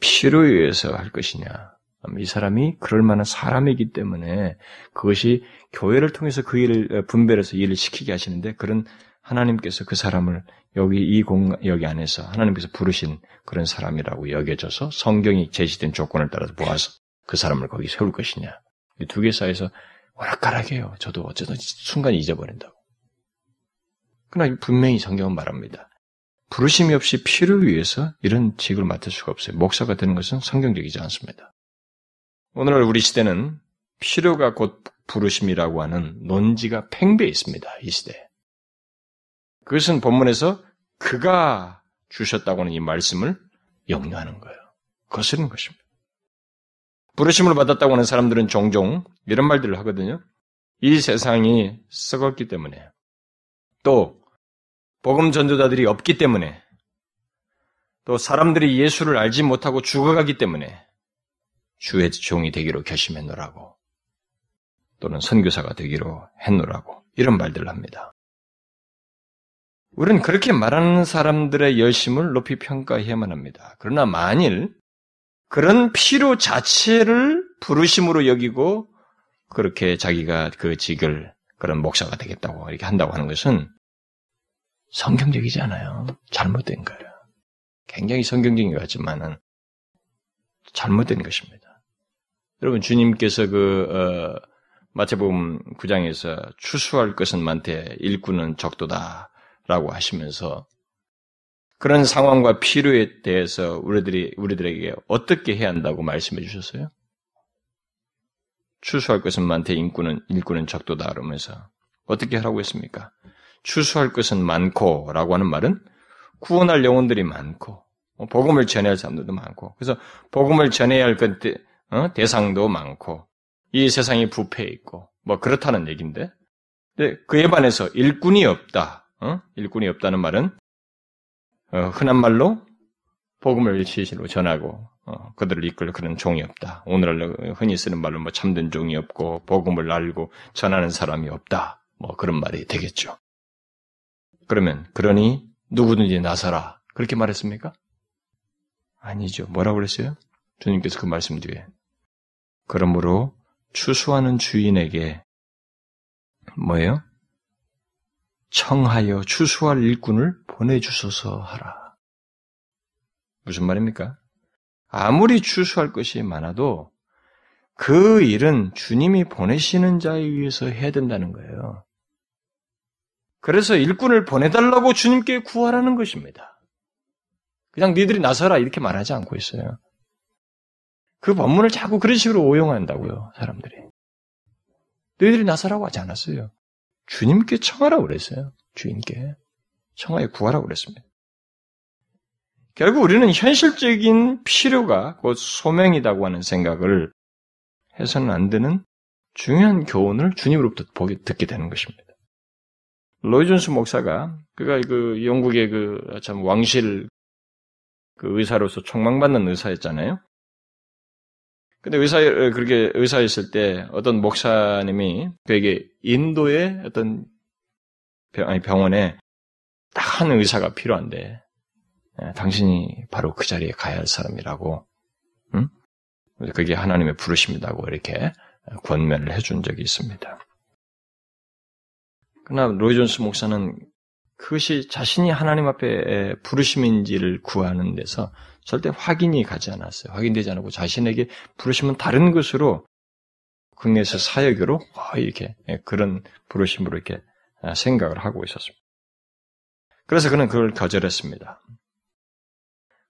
필요에 의해서 할 것이냐. 이 사람이 그럴 만한 사람이기 때문에 그것이 교회를 통해서 그 일을 분별해서 일을 시키게 하시는데 그런 하나님께서 그 사람을 여기 이 공, 여기 안에서 하나님께서 부르신 그런 사람이라고 여겨져서 성경이 제시된 조건을 따라서 모아서 그 사람을 거기 세울 것이냐. 이 두 개 사이에서 오락가락해요. 저도 어쨌든 순간 잊어버린다고. 그러나 분명히 성경은 말합니다. 부르심이 없이 피를 위해서 이런 직을 맡을 수가 없어요. 목사가 되는 것은 성경적이지 않습니다. 오늘날 우리 시대는 필요가 곧 부르심이라고 하는 논지가 팽배해 있습니다. 이 시대에. 그것은 본문에서 그가 주셨다고 하는 이 말씀을 역류하는 거예요. 거스르는 것입니다. 부르심을 받았다고 하는 사람들은 종종 이런 말들을 하거든요. 이 세상이 썩었기 때문에 또 복음 전도자들이 없기 때문에 또 사람들이 예수를 알지 못하고 죽어가기 때문에 주의 종이 되기로 결심했노라고 또는 선교사가 되기로 했노라고 이런 말들을 합니다. 우리는 그렇게 말하는 사람들의 열심을 높이 평가해야만 합니다. 그러나 만일 그런 필요 자체를 부르심으로 여기고 그렇게 자기가 그 직을 그런 목사가 되겠다고 이렇게 한다고 하는 것은 성경적이지 않아요. 잘못된 거예요. 굉장히 성경적인 것 같지만은 잘못된 것입니다. 여러분 주님께서 그 어, 마태복음 9장에서 추수할 것은 많되 일꾼은 적도다라고 하시면서 그런 상황과 필요에 대해서 우리들이 우리들에게 어떻게 해야 한다고 말씀해 주셨어요? 추수할 것은 많되 인꾼은 일꾼은 적도다 그러면서 어떻게 하라고 했습니까? 추수할 것은 많고라고 하는 말은 구원할 영혼들이 많고 뭐 복음을 전해야 할 사람들도 많고 그래서 복음을 전해야 할 것, 어? 대상도 많고 이 세상이 부패해 있고 뭐 그렇다는 얘기인데 근데 그에 반해서 일꾼이 없다. 어? 일꾼이 없다는 말은 어, 흔한 말로 복음을 시시로 전하고 어, 그들을 이끌 그런 종이 없다. 오늘날 흔히 쓰는 말로 뭐 참된 종이 없고 복음을 알고 전하는 사람이 없다. 뭐 그런 말이 되겠죠. 그러면 그러니 누구든지 나서라 그렇게 말했습니까? 아니죠. 뭐라고 그랬어요? 주님께서 그 말씀 뒤에 그러므로 추수하는 주인에게 뭐예요? 청하여 추수할 일꾼을 보내주소서 하라. 무슨 말입니까? 아무리 추수할 것이 많아도 그 일은 주님이 보내시는 자에 의해서 해야 된다는 거예요. 그래서 일꾼을 보내달라고 주님께 구하라는 것입니다. 그냥 니들이 나서라 이렇게 말하지 않고 있어요. 그 본문을 자꾸 그런 식으로 오용한다고요, 사람들이. 너희들이 나서라고 하지 않았어요. 주님께 청하라고 그랬어요. 주인께. 청하에 구하라고 그랬습니다. 결국 우리는 현실적인 필요가 곧 소명이라고 하는 생각을 해서는 안 되는 중요한 교훈을 주님으로부터 보게, 듣게 되는 것입니다. 로이 존스 목사가 그가 그 영국의 그 참 왕실 그 의사로서 총망받는 의사였잖아요. 근데 의사 그렇게 의사였을 때 어떤 목사님이 그에게 인도의 어떤 병, 아니 병원에 딱 한 의사가 필요한데 예, 당신이 바로 그 자리에 가야 할 사람이라고 응? 그게 하나님의 부르심이라고 이렇게 권면을 해준 적이 있습니다. 그러나 로이 존스 목사는 그것이 자신이 하나님 앞에 부르심인지를 구하는 데서 절대 확인이 가지 않았어요. 확인되지 않고 자신에게 부르심은 다른 것으로 국내에서 사역으로 이렇게 예, 그런 부르심으로 이렇게 아, 생각을 하고 있었습니다. 그래서 그는 그걸 거절했습니다.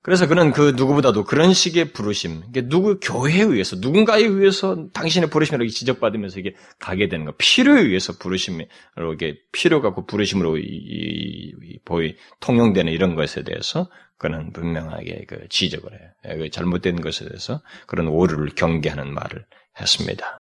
그래서 그는 그 누구보다도 그런 식의 부르심, 누구 교회에 의해서 누군가에 의해서 당신의 부르심으로 지적받으면서 이게 가게 되는 거, 필요에 의해서 부르심으로 이게 필요가 그 부르심으로 이, 이, 이, 보이 통용되는 이런 것에 대해서 그는 분명하게 그 지적을 해요. 예, 그 잘못된 것에 대해서 그런 오류를 경계하는 말을 했습니다.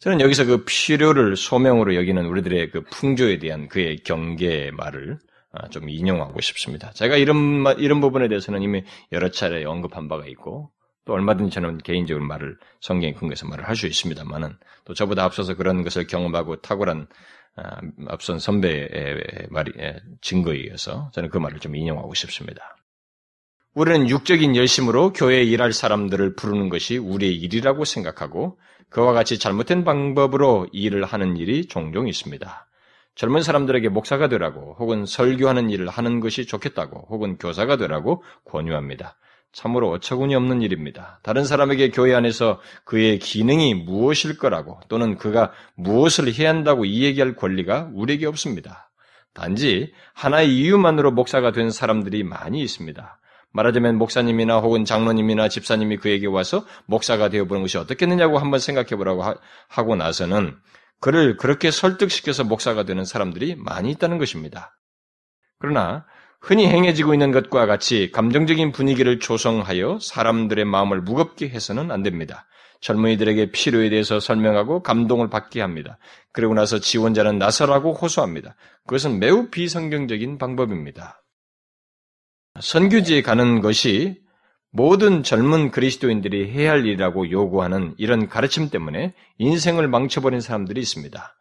저는 여기서 그 필요를 소명으로 여기는 우리들의 그 풍조에 대한 그의 경계의 말을 아, 좀 인용하고 싶습니다. 제가 이런 이런 부분에 대해서는 이미 여러 차례 언급한 바가 있고 또 얼마든지 저는 개인적으로 말을 성경에 근거해서 말을 할 수 있습니다만은 또 저보다 앞서서 그런 것을 경험하고 탁월한 아, 앞선 선배의 말이 증거에 의해서 저는 그 말을 좀 인용하고 싶습니다. 우리는 육적인 열심으로 교회에 일할 사람들을 부르는 것이 우리의 일이라고 생각하고 그와 같이 잘못된 방법으로 일을 하는 일이 종종 있습니다. 젊은 사람들에게 목사가 되라고 혹은 설교하는 일을 하는 것이 좋겠다고 혹은 교사가 되라고 권유합니다. 참으로 어처구니 없는 일입니다. 다른 사람에게 교회 안에서 그의 기능이 무엇일 거라고 또는 그가 무엇을 해야 한다고 이 얘기할 권리가 우리에게 없습니다. 단지 하나의 이유만으로 목사가 된 사람들이 많이 있습니다. 말하자면 목사님이나 혹은 장로님이나 집사님이 그에게 와서 목사가 되어보는 것이 어떻겠느냐고 한번 생각해 보라고 하고 나서는 그를 그렇게 설득시켜서 목사가 되는 사람들이 많이 있다는 것입니다. 그러나 흔히 행해지고 있는 것과 같이 감정적인 분위기를 조성하여 사람들의 마음을 무겁게 해서는 안 됩니다. 젊은이들에게 필요에 대해서 설명하고 감동을 받게 합니다. 그리고 나서 지원자는 나서라고 호소합니다. 그것은 매우 비성경적인 방법입니다. 선교지에 가는 것이 모든 젊은 그리스도인들이 해야 할 일이라고 요구하는 이런 가르침 때문에 인생을 망쳐버린 사람들이 있습니다.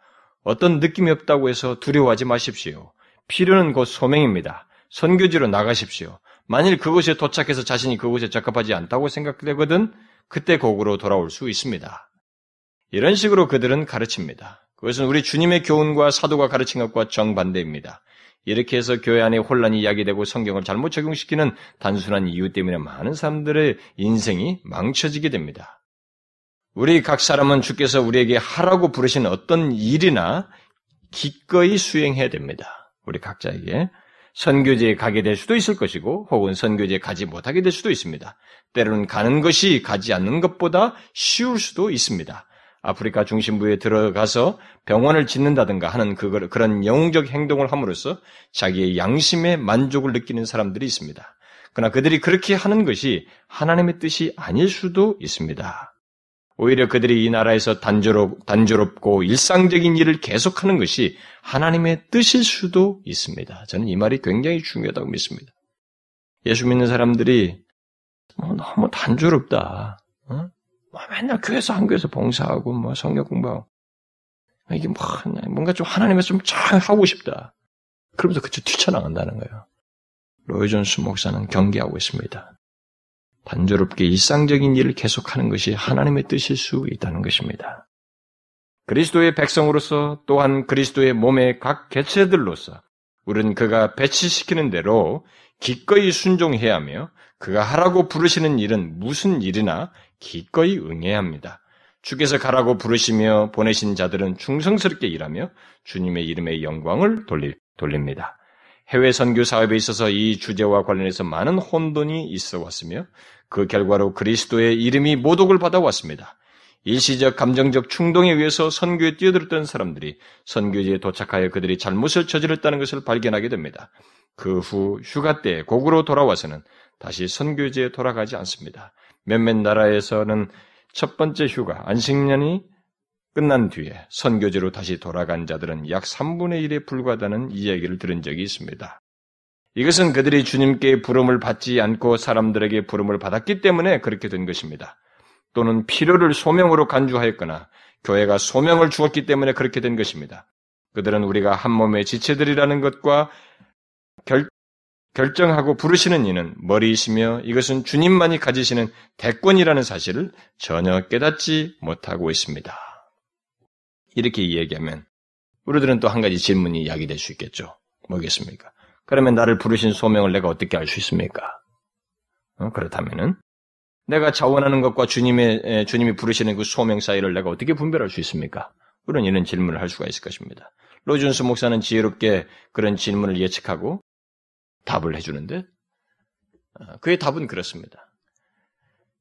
어떤 느낌이 없다고 해서 두려워하지 마십시오. 필요는 곧 소명입니다. 선교지로 나가십시오. 만일 그곳에 도착해서 자신이 그곳에 적합하지 않다고 생각되거든 그때 곡으로 돌아올 수 있습니다. 이런 식으로 그들은 가르칩니다. 그것은 우리 주님의 교훈과 사도가 가르친 것과 정반대입니다. 이렇게 해서 교회 안에 혼란이 야기되고 성경을 잘못 적용시키는 단순한 이유 때문에 많은 사람들의 인생이 망쳐지게 됩니다. 우리 각 사람은 주께서 우리에게 하라고 부르신 어떤 일이나 기꺼이 수행해야 됩니다. 우리 각자에게 선교지에 가게 될 수도 있을 것이고 혹은 선교지에 가지 못하게 될 수도 있습니다. 때로는 가는 것이 가지 않는 것보다 쉬울 수도 있습니다. 아프리카 중심부에 들어가서 병원을 짓는다든가 하는 그걸, 그런 영웅적 행동을 함으로써 자기의 양심에 만족을 느끼는 사람들이 있습니다. 그러나 그들이 그렇게 하는 것이 하나님의 뜻이 아닐 수도 있습니다. 오히려 그들이 이 나라에서 단조롭, 단조롭고 일상적인 일을 계속하는 것이 하나님의 뜻일 수도 있습니다. 저는 이 말이 굉장히 중요하다고 믿습니다. 예수 믿는 사람들이 뭐 너무 단조롭다. 어? 뭐 맨날 교회에서 한교에서 봉사하고 뭐 성경 공부하고 이게 뭐 뭔가 좀 하나님의 좀잘 하고 싶다. 그러면서 그쪽 뛰쳐나간다는 거예요. 로이존스 목사는 경계하고 있습니다. 단조롭게 일상적인 일을 계속하는 것이 하나님의 뜻일 수 있다는 것입니다. 그리스도의 백성으로서 또한 그리스도의 몸의 각 개체들로서 우리는 그가 배치시키는 대로 기꺼이 순종해야 하며 그가 하라고 부르시는 일은 무슨 일이나 기꺼이 응해야 합니다. 주께서 가라고 부르시며 보내신 자들은 충성스럽게 일하며 주님의 이름의 영광을 돌리, 돌립니다. 해외 선교 사업에 있어서 이 주제와 관련해서 많은 혼돈이 있어 왔으며 그 결과로 그리스도의 이름이 모독을 받아왔습니다. 일시적 감정적 충동에 의해서 선교에 뛰어들었던 사람들이 선교지에 도착하여 그들이 잘못을 저질렀다는 것을 발견하게 됩니다. 그 후 휴가 때 곡으로 돌아와서는 다시 선교지에 돌아가지 않습니다. 몇몇 나라에서는 첫 번째 휴가, 안식년이 끝난 뒤에 선교지로 다시 돌아간 자들은 약 3분의 1에 불과하다는 이야기를 들은 적이 있습니다. 이것은 그들이 주님께 부름을 받지 않고 사람들에게 부름을 받았기 때문에 그렇게 된 것입니다. 또는 필요를 소명으로 간주하였거나 교회가 소명을 주었기 때문에 그렇게 된 것입니다. 그들은 우리가 한 몸의 지체들이라는 것과 결, 결정하고 부르시는 이는 머리이시며 이것은 주님만이 가지시는 대권이라는 사실을 전혀 깨닫지 못하고 있습니다. 이렇게 이야기하면 우리들은 또 한 가지 질문이 야기될 수 있겠죠. 뭐겠습니까? 그러면 나를 부르신 소명을 내가 어떻게 알 수 있습니까? 어, 그렇다면은 내가 자원하는 것과 주님의 주님이 부르시는 그 소명 사이를 내가 어떻게 분별할 수 있습니까? 그런 이런 질문을 할 수가 있을 것입니다. 로준스 목사는 지혜롭게 그런 질문을 예측하고 답을 해주는데 어, 그의 답은 그렇습니다.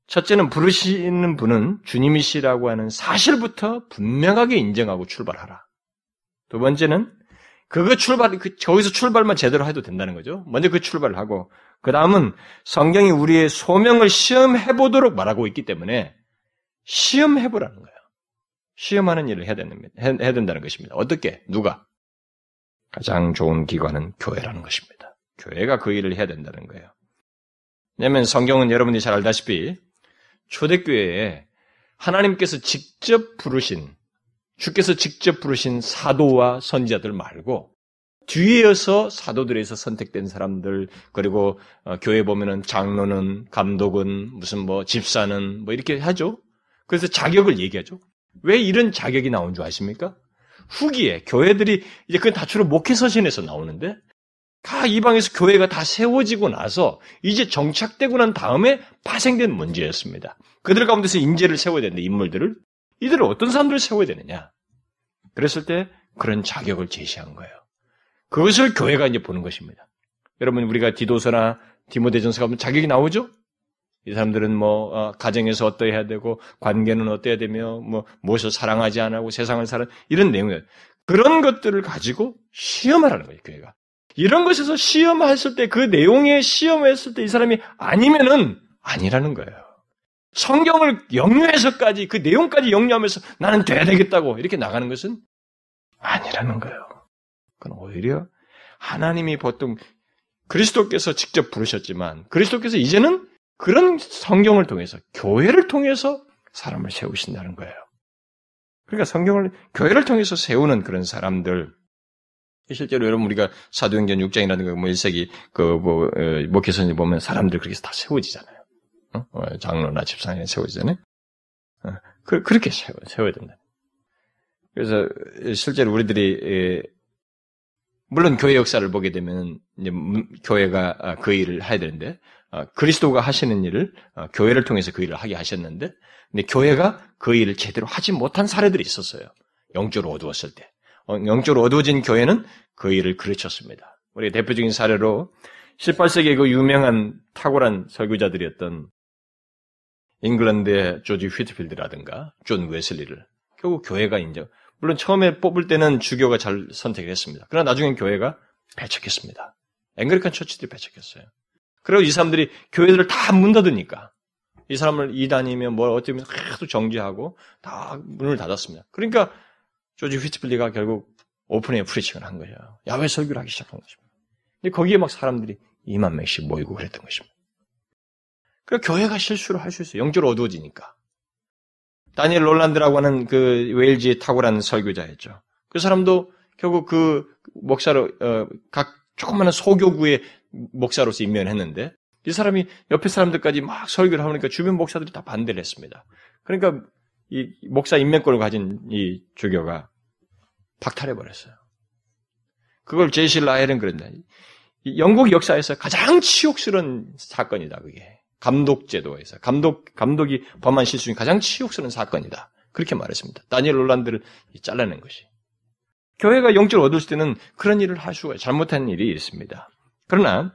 첫째는 부르시는 분은 주님이시라고 하는 사실부터 분명하게 인정하고 출발하라. 두 번째는 그거 출발, 그, 거기서 출발만 제대로 해도 된다는 거죠. 먼저 그 출발을 하고, 그 다음은 성경이 우리의 소명을 시험해 보도록 말하고 있기 때문에 시험해 보라는 거예요. 시험하는 일을 해야, 되는, 해야 된다는 것입니다. 어떻게? 누가? 가장 좋은 기관은 교회라는 것입니다. 교회가 그 일을 해야 된다는 거예요. 왜냐하면 성경은 여러분들이 잘 알다시피 초대교회에 하나님께서 직접 부르신 주께서 직접 부르신 사도와 선지자들 말고 뒤에서 사도들에서 선택된 사람들 그리고 어, 교회 보면은 장로는 감독은 무슨 뭐 집사는 뭐 이렇게 하죠. 그래서 자격을 얘기하죠. 왜 이런 자격이 나온 줄 아십니까? 후기에 교회들이 이제 그건 다 주로 목회 서신에서 나오는데 다 이방에서 교회가 다 세워지고 나서 이제 정착되고 난 다음에 파생된 문제였습니다. 그들 가운데서 인재를 세워야 되는데 인물들을 이들을 어떤 사람들을 세워야 되느냐? 그랬을 때 그런 자격을 제시한 거예요. 그것을 교회가 이제 보는 것입니다. 여러분 우리가 디도서나 디모데전서 가면 자격이 나오죠? 이 사람들은 뭐 어, 가정에서 어떠해야 되고 관계는 어떠해야 되며 뭐 무엇을 사랑하지 않고 세상을 살아 이런 내용을 그런 것들을 가지고 시험하라는 거예요 교회가 이런 것에서 시험했을 때 그 내용에 시험했을 때 이 사람이 아니면은 아니라는 거예요. 성경을 영유해서까지 그 내용까지 영유하면서 나는 돼야 되겠다고 이렇게 나가는 것은 아니라는 거예요. 그건 오히려 하나님이 보통 그리스도께서 직접 부르셨지만 그리스도께서 이제는 그런 성경을 통해서 교회를 통해서 사람을 세우신다는 거예요. 그러니까 성경을 교회를 통해서 세우는 그런 사람들 실제로 여러분 우리가 사도행전 6장이라든가 뭐 1세기 그뭐 어, 목회선이 보면 사람들 그렇게 다 세워지잖아요. 어? 어 장로나 집사님 세워지잖아요. 어, 그, 렇게 세워, 세워야 된다. 그래서 실제로 우리들이 물론 교회 역사를 보게 되면 이제 교회가 아, 그 일을 해야 되는데 어, 그리스도가 하시는 일을 교회를 통해서 그 일을 하게 하셨는데 근데 교회가 그 일을 제대로 하지 못한 사례들이 있었어요. 영적으로 어두웠을 때. 영적으로 어두워진 교회는 그 일을 그르쳤습니다. 우리 대표적인 사례로 18세기의 그 유명한 탁월한 설교자들이었던 잉글랜드의 조지 휘트필드라든가 존 웨슬리를 결국 교회가 인정. 물론 처음에 뽑을 때는 주교가 잘 선택했습니다. 그러나 나중엔 교회가 배척했습니다. Anglican church들이 배척했어요. 그리고 이 사람들이 교회들을 다 문 닫으니까 이 사람을 이단이면 뭘 어쩌면 계속 정지하고 다 문을 닫았습니다. 그러니까 조지 휘트필드가 결국 open air preaching을 한 거예요. 야외 설교를 하기 시작한 것입니다. 근데 거기에 막 사람들이 2만 명씩 모이고 그랬던 것입니다. 그 교회가 실수를 할 수 있어요. 영적으로 어두워지니까. 다니엘 롤란드라고 하는 그 웨일즈의 탁월한 설교자였죠. 그 사람도 결국 그 목사로 어, 각 조그마한 소교구의 목사로서 임명했는데 이 사람이 옆에 사람들까지 막 설교를 하니까 주변 목사들이 다 반대를 했습니다. 그러니까 이 목사 임명권을 가진 이 주교가 박탈해 버렸어요. 그걸 제실 라헬은 그런다. 영국 역사에서 가장 치욕스러운 사건이다. 그게 감독 제도에서 감독 감독이 범한 실수 중 가장 치욕스러운 사건이다. 그렇게 말했습니다. 다니엘 롤란드를 잘라낸 것이. 교회가 영적을 얻을 때는 그런 일을 할 수가 잘못한 일이 있습니다. 그러나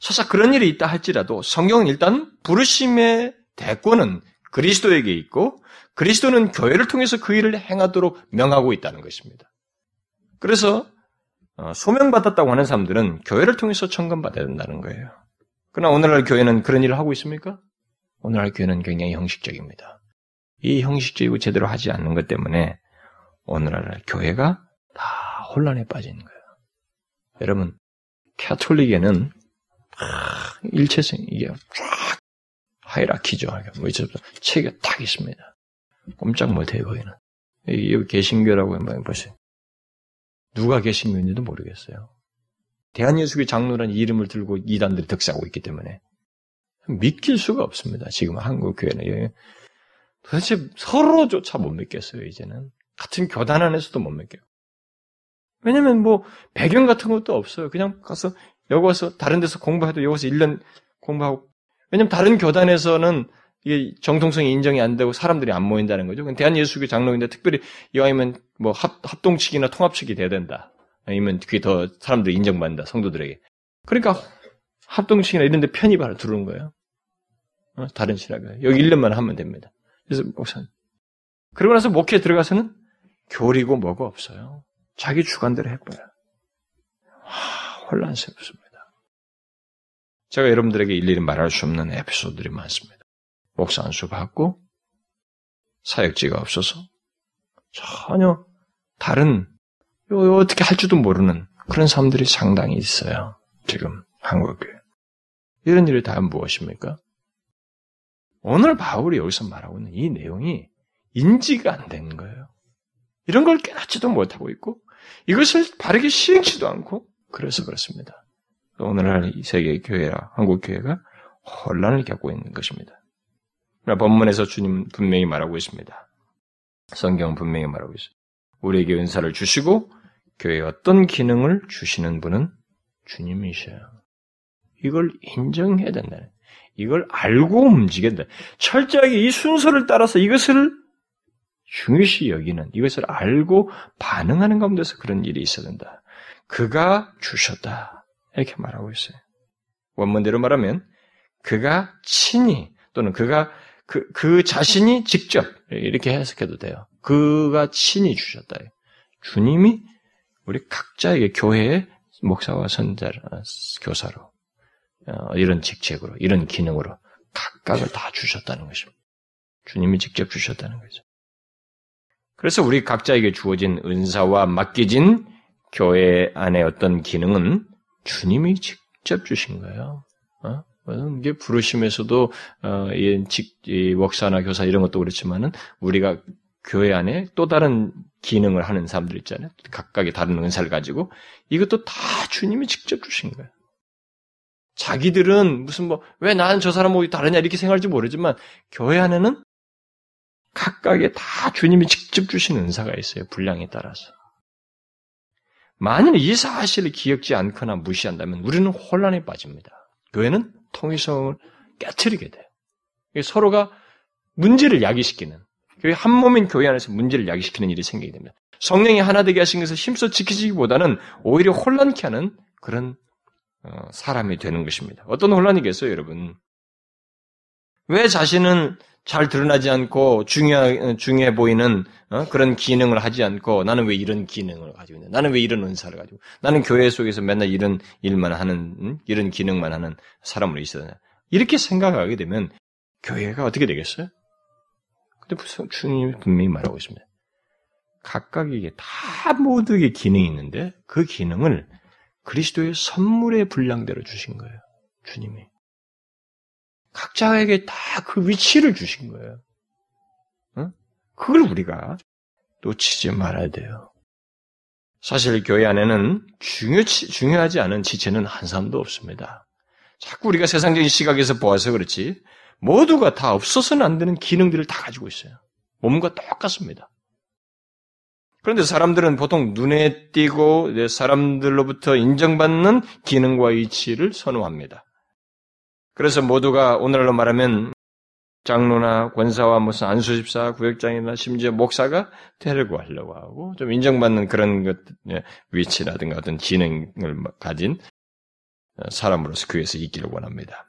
설사 그런 일이 있다 할지라도 성경은 일단 부르심의 대권은 그리스도에게 있고 그리스도는 교회를 통해서 그 일을 행하도록 명하고 있다는 것입니다. 그래서 어, 소명받았다고 하는 사람들은 교회를 통해서 청감받아야 된다는 거예요. 그러나 오늘날 교회는 그런 일을 하고 있습니까? 오늘날 교회는 굉장히 형식적입니다. 이 형식적이고 제대로 하지 않는 것 때문에 오늘날 교회가 다 혼란에 빠지는 거예요. 여러분, 캐톨릭에는 일체성 이게 쫙 하이라키죠. 뭐 있어서 책이 딱 있습니다. 꼼짝 못해요 거기는. 여기 개신교라고 한번 보세요. 누가 개신교인지도 모르겠어요. 대한예수교 장로라는 이름을 들고 이단들이 득세하고 있기 때문에 믿길 수가 없습니다. 지금 한국 교회는 도대체 서로조차 못 믿겠어요. 이제는 같은 교단 안에서도 못 믿겨요. 왜냐면 뭐 배경 같은 것도 없어요. 그냥 가서 여기 와서 다른 데서 공부해도 여기서 1년 공부하고 왜냐면 다른 교단에서는 이게 정통성이 인정이 안 되고 사람들이 안 모인다는 거죠. 대한 예수교 장로인데 특별히 이왕이면 뭐 합, 합동측이나 통합측이 돼야 된다. 아니면 그게 더 사람들이 인정받는다. 성도들에게. 그러니까 합동층이나 이런 데 편입하러 들어오는 거예요. 어? 다른 신학을. 여기 1년만 하면 됩니다. 그래서 목사님. 그러고 나서 목회에 들어가서는 교리고 뭐고 없어요. 자기 주관대로 해버려요. 와, 혼란스럽습니다. 제가 여러분들에게 일일이 말할 수 없는 에피소드들이 많습니다. 목사 안수 받고 사역지가 없어서 전혀 다른 어떻게 할지도 모르는 그런 사람들이 상당히 있어요. 지금 한국에 이런 일이 다 무엇입니까? 오늘 바울이 여기서 말하고 있는 이 내용이 인지가 안 되는 거예요. 이런 걸 깨닫지도 못하고 있고 이것을 바르게 시행치도 않고 그래서 그렇습니다. 오늘날 이 세계 교회라 한국 교회가 혼란을 겪고 있는 것입니다. 본문에서 주님 분명히 말하고 있습니다. 성경 분명히 말하고 있어요. 우리에게 은사를 주시고 교회에 어떤 기능을 주시는 분은 주님이셔요. 이걸 인정해야 된다. 이걸 알고 움직인다. 철저하게 이 순서를 따라서 이것을 중요시 여기는 이것을 알고 반응하는 가운데서 그런 일이 있어야 된다. 그가 주셨다. 이렇게 말하고 있어요. 원문대로 말하면 그가 친히 또는 그가 그, 그 자신이 직접 이렇게 해석해도 돼요. 그가 친히 주셨다. 주님이 우리 각자에게 교회의 목사와 선자, 교사로 어, 이런 직책으로 이런 기능으로 각각을 다 주셨다는 것입니다. 주님이 직접 주셨다는 거죠. 그래서 우리 각자에게 주어진 은사와 맡겨진 교회 안에 어떤 기능은 주님이 직접 주신 거예요. 어? 이게 부르심에서도 어, 이, 직, 이 목사나 교사 이런 것도 그렇지만은 우리가 교회 안에 또 다른 기능을 하는 사람들 있잖아요. 각각의 다른 은사를 가지고 이것도 다 주님이 직접 주신 거예요. 자기들은 무슨 뭐 왜 나는 저 사람하고 다르냐 이렇게 생각할지 모르지만 교회 안에는 각각의 다 주님이 직접 주신 은사가 있어요. 분량에 따라서. 만일 이 사실을 기억지 않거나 무시한다면 우리는 혼란에 빠집니다. 교회는 통일성을 깨뜨리게 돼요. 서로가 문제를 야기시키는 교회 한 몸인 교회 안에서 문제를 야기시키는 일이 생기게 됩니다. 성령이 하나 되게 하신 것을 힘써 지키시기보다는 오히려 혼란케 하는 그런 어, 사람이 되는 것입니다. 어떤 혼란이겠어요, 여러분? 왜 자신은 잘 드러나지 않고 중요해, 중요해 보이는 어? 그런 기능을 하지 않고 나는 왜 이런 기능을 가지고 있냐? 나는 왜 이런 은사를 가지고? 나는 교회 속에서 맨날 이런 일만 하는 응? 이런 기능만 하는 사람으로 있어야? 이렇게 생각하게 되면 교회가 어떻게 되겠어요? 근데 주님이 분명히 말하고 있습니다. 각각에게 다 모두에게 기능이 있는데 그 기능을 그리스도의 선물의 분량대로 주신 거예요. 주님이. 각자에게 다 그 위치를 주신 거예요. 응? 그걸 우리가 놓치지 말아야 돼요. 사실 교회 안에는 중요, 중요하지 않은 지체는 한 사람도 없습니다. 자꾸 우리가 세상적인 시각에서 보아서 그렇지 모두가 다 없어서는 안 되는 기능들을 다 가지고 있어요. 몸과 똑같습니다. 그런데 사람들은 보통 눈에 띄고 사람들로부터 인정받는 기능과 위치를 선호합니다. 그래서 모두가 오늘날로 말하면 장로나 권사와 무슨 안수집사, 구역장이나 심지어 목사가 되려고 하려고 하고 좀 인정받는 그런 것 예, 위치라든가 어떤 기능을 가진 사람으로서 교회에서 있기를 원합니다.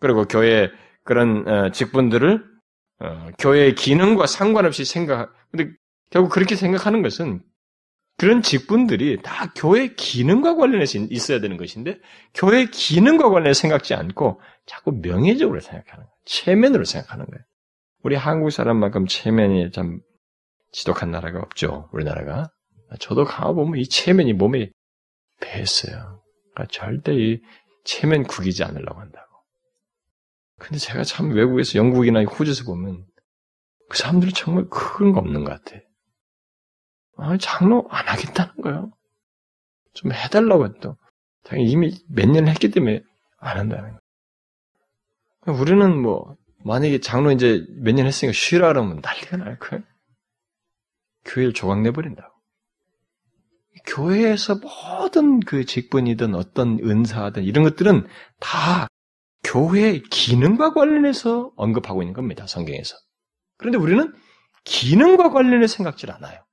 그리고 교회 그런 어, 직분들을 어, 교회의 기능과 상관없이 생각. 근데 결국 그렇게 생각하는 것은 그런 직분들이 다 교회 기능과 관련해서 있어야 되는 것인데 교회 기능과 관련해서 생각지 않고 자꾸 명예적으로 생각하는 거예요. 체면으로 생각하는 거예요. 우리 한국 사람만큼 체면이 참 지독한 나라가 없죠. 우리나라가. 저도 가보면 이 체면이 몸에 배했어요. 그러니까 절대 이 체면 구기지 않으려고 한다고. 근데 제가 참 외국에서 영국이나 호주에서 보면 그 사람들이 정말 큰 거 없는 것 같아. 아, 장로 안 하겠다는 거예요. 좀 해달라고 했도. 당연히 이미 몇 년을 했기 때문에 안 한다는 거예요. 우리는 뭐, 만약에 장로 이제 몇 년 했으니까 쉬라 그러면 난리가 날 거예요. 교회를 조각내버린다고. 교회에서 모든 그 직분이든 어떤 은사든 이런 것들은 다 교회의 기능과 관련해서 언급하고 있는 겁니다. 성경에서. 그런데 우리는 기능과 관련해 생각질 않아요.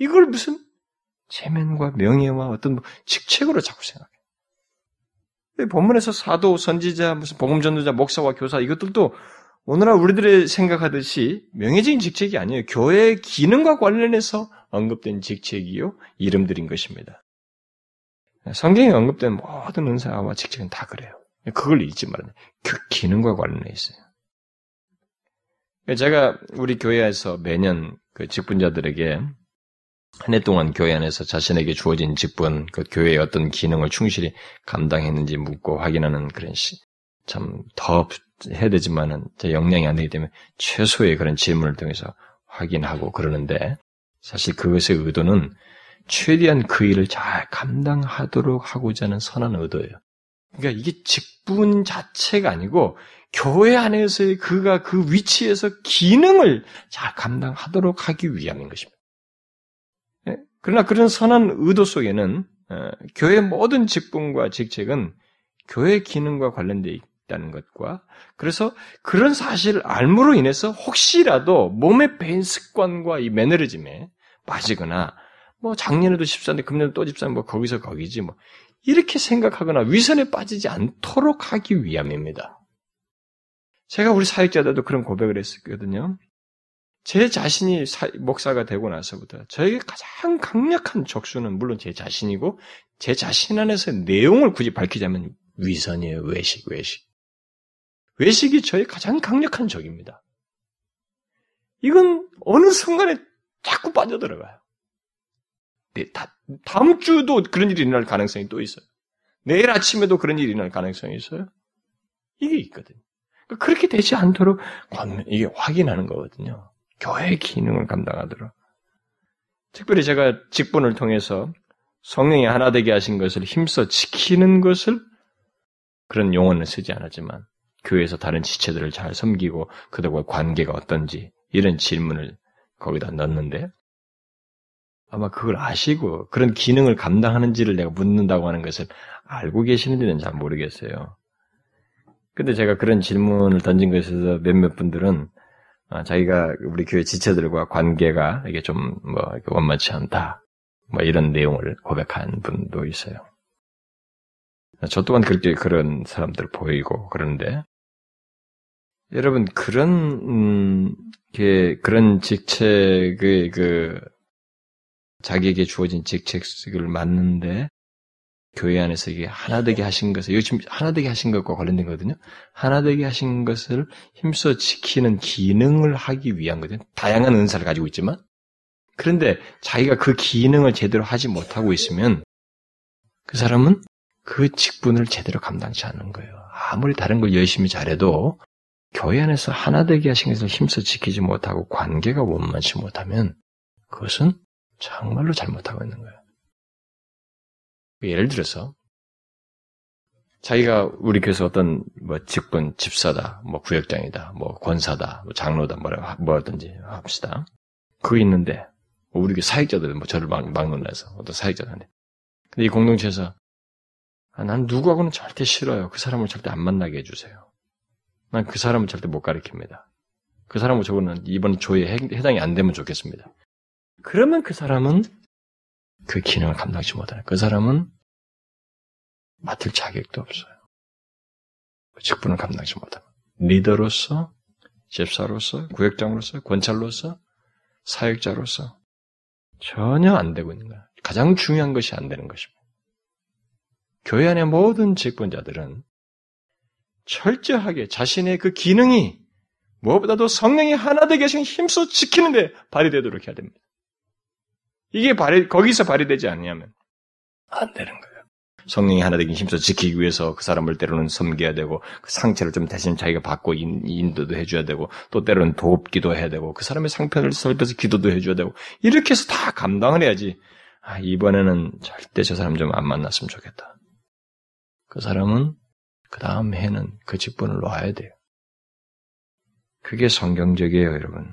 이걸 무슨 체면과 명예와 어떤 뭐 직책으로 자꾸 생각해요. 본문에서 사도, 선지자, 무슨 복음전도자, 목사와 교사 이것들도 오늘날 우리들의 생각하듯이 명예적인 직책이 아니에요. 교회의 기능과 관련해서 언급된 직책이요 이름들인 것입니다. 성경에 언급된 모든 은사와 직책은 다 그래요. 그걸 잊지 말아요. 그 기능과 관련해 있어요. 제가 우리 교회에서 매년 그 직분자들에게 한 해 동안 교회 안에서 자신에게 주어진 직분, 그 교회의 어떤 기능을 충실히 감당했는지 묻고 확인하는 그런 시, 참 더 해야 되지만은 제 역량이 안 되기 때문에 최소의 그런 질문을 통해서 확인하고 그러는데 사실 그것의 의도는 최대한 그 일을 잘 감당하도록 하고자 하는 선한 의도예요. 그러니까 이게 직분 자체가 아니고 교회 안에서의 그가 그 위치에서 기능을 잘 감당하도록 하기 위함인 것입니다. 예? 그러나 그런 선한 의도 속에는 어, 교회 모든 직분과 직책은 교회 기능과 관련되어 있다는 것과 그래서 그런 사실을 알므로 인해서 혹시라도 몸에 배인 습관과 이 매너리즘에 빠지거나 뭐 작년에도 집사인데 금년에 또 집사인데 뭐 거기서 거기지 뭐 이렇게 생각하거나 위선에 빠지지 않도록 하기 위함입니다. 제가 우리 사역자들도 그런 고백을 했었거든요. 제 자신이 사, 목사가 되고 나서부터 저에게 가장 강력한 적수는 물론 제 자신이고 제 자신 안에서 내용을 굳이 밝히자면 위선이에요. 외식, 외식. 외식이 저의 가장 강력한 적입니다. 이건 어느 순간에 자꾸 빠져들어가요. 네, 다, 다음 주도 그런 일이 일어날 가능성이 또 있어요. 내일 아침에도 그런 일이 일어날 가능성이 있어요. 이게 있거든요. 그러니까 그렇게 되지 않도록 이게 확인하는 거거든요. 교회의 기능을 감당하도록. 특별히 제가 직분을 통해서 성령이 하나 되게 하신 것을 힘써 지키는 것을 그런 용어는 쓰지 않았지만 교회에서 다른 지체들을 잘 섬기고 그들과 관계가 어떤지 이런 질문을 거기다 넣는데 아마 그걸 아시고 그런 기능을 감당하는지를 내가 묻는다고 하는 것을 알고 계시는지는 잘 모르겠어요. 근데 제가 그런 질문을 던진 것에서 몇몇 분들은 아, 자기가 우리 교회 지체들과 관계가 이게 좀 뭐 원만치 않다. 뭐 이런 내용을 고백한 분도 있어요. 저 또한 그렇게 그런 사람들 보이고 그런데 여러분 그런 음, 그런 직책의 그 자기에게 주어진 직책을 맡는데 교회 안에서 이게 하나 되게 하신 것을 이거 지금 하나 되게 하신 것과 관련된 거거든요. 하나 되게 하신 것을 힘써 지키는 기능을 하기 위한 거든 다양한 은사를 가지고 있지만 그런데 자기가 그 기능을 제대로 하지 못하고 있으면 그 사람은 그 직분을 제대로 감당치 않는 거예요. 아무리 다른 걸 열심히 잘해도 교회 안에서 하나 되게 하신 것을 힘써 지키지 못하고 관계가 원만치 못하면 그것은 정말로 잘못하고 있는 거예요. 예를 들어서 자기가 우리 교회에서 어떤 뭐 직분 집사다, 뭐 구역장이다, 뭐 권사다, 뭐 장로다, 뭐라 뭐든지 합시다. 그거 있는데 우리 교 사역자들 뭐 저를 막, 막 놀라서 어떤 사역자한테 근데 이 공동체에서 아, 난 누구하고는 절대 싫어요. 그 사람을 절대 안 만나게 해주세요. 난 그 사람을 절대 못 가리킵니다. 그 사람은 저거는 이번 조에 해당이 안 되면 좋겠습니다. 그러면 그 사람은 그 기능을 감당하지 못하는 그 사람은 맡을 자격도 없어요. 그 직분을 감당하지 못하는 리더로서, 집사로서, 구역장으로서, 권찰로서, 사역자로서 전혀 안 되고 있는 거야. 가장 중요한 것이 안 되는 것입니다. 교회 안의 모든 직분자들은 철저하게 자신의 그 기능이 무엇보다도 성령이 하나 되게 하신 힘써 지키는데 발휘되도록 해야 됩니다. 이게 발휘, 거기서 발휘되지 않냐면 안 되는 거예요. 성령이 하나 되긴 힘써 지키기 위해서 그 사람을 때로는 섬겨야 되고 그 상처를 좀 대신 자기가 받고 인, 도도 해줘야 되고 또 때로는 돕기도 해야 되고 그 사람의 상편을 살펴서 기도도 해줘야 되고 이렇게 해서 다 감당을 해야지 아, 이번에는 절대 저 사람 좀 안 만났으면 좋겠다. 그 사람은 그 다음 해는 그 직분을 놔야 돼요. 그게 성경적이에요, 여러분.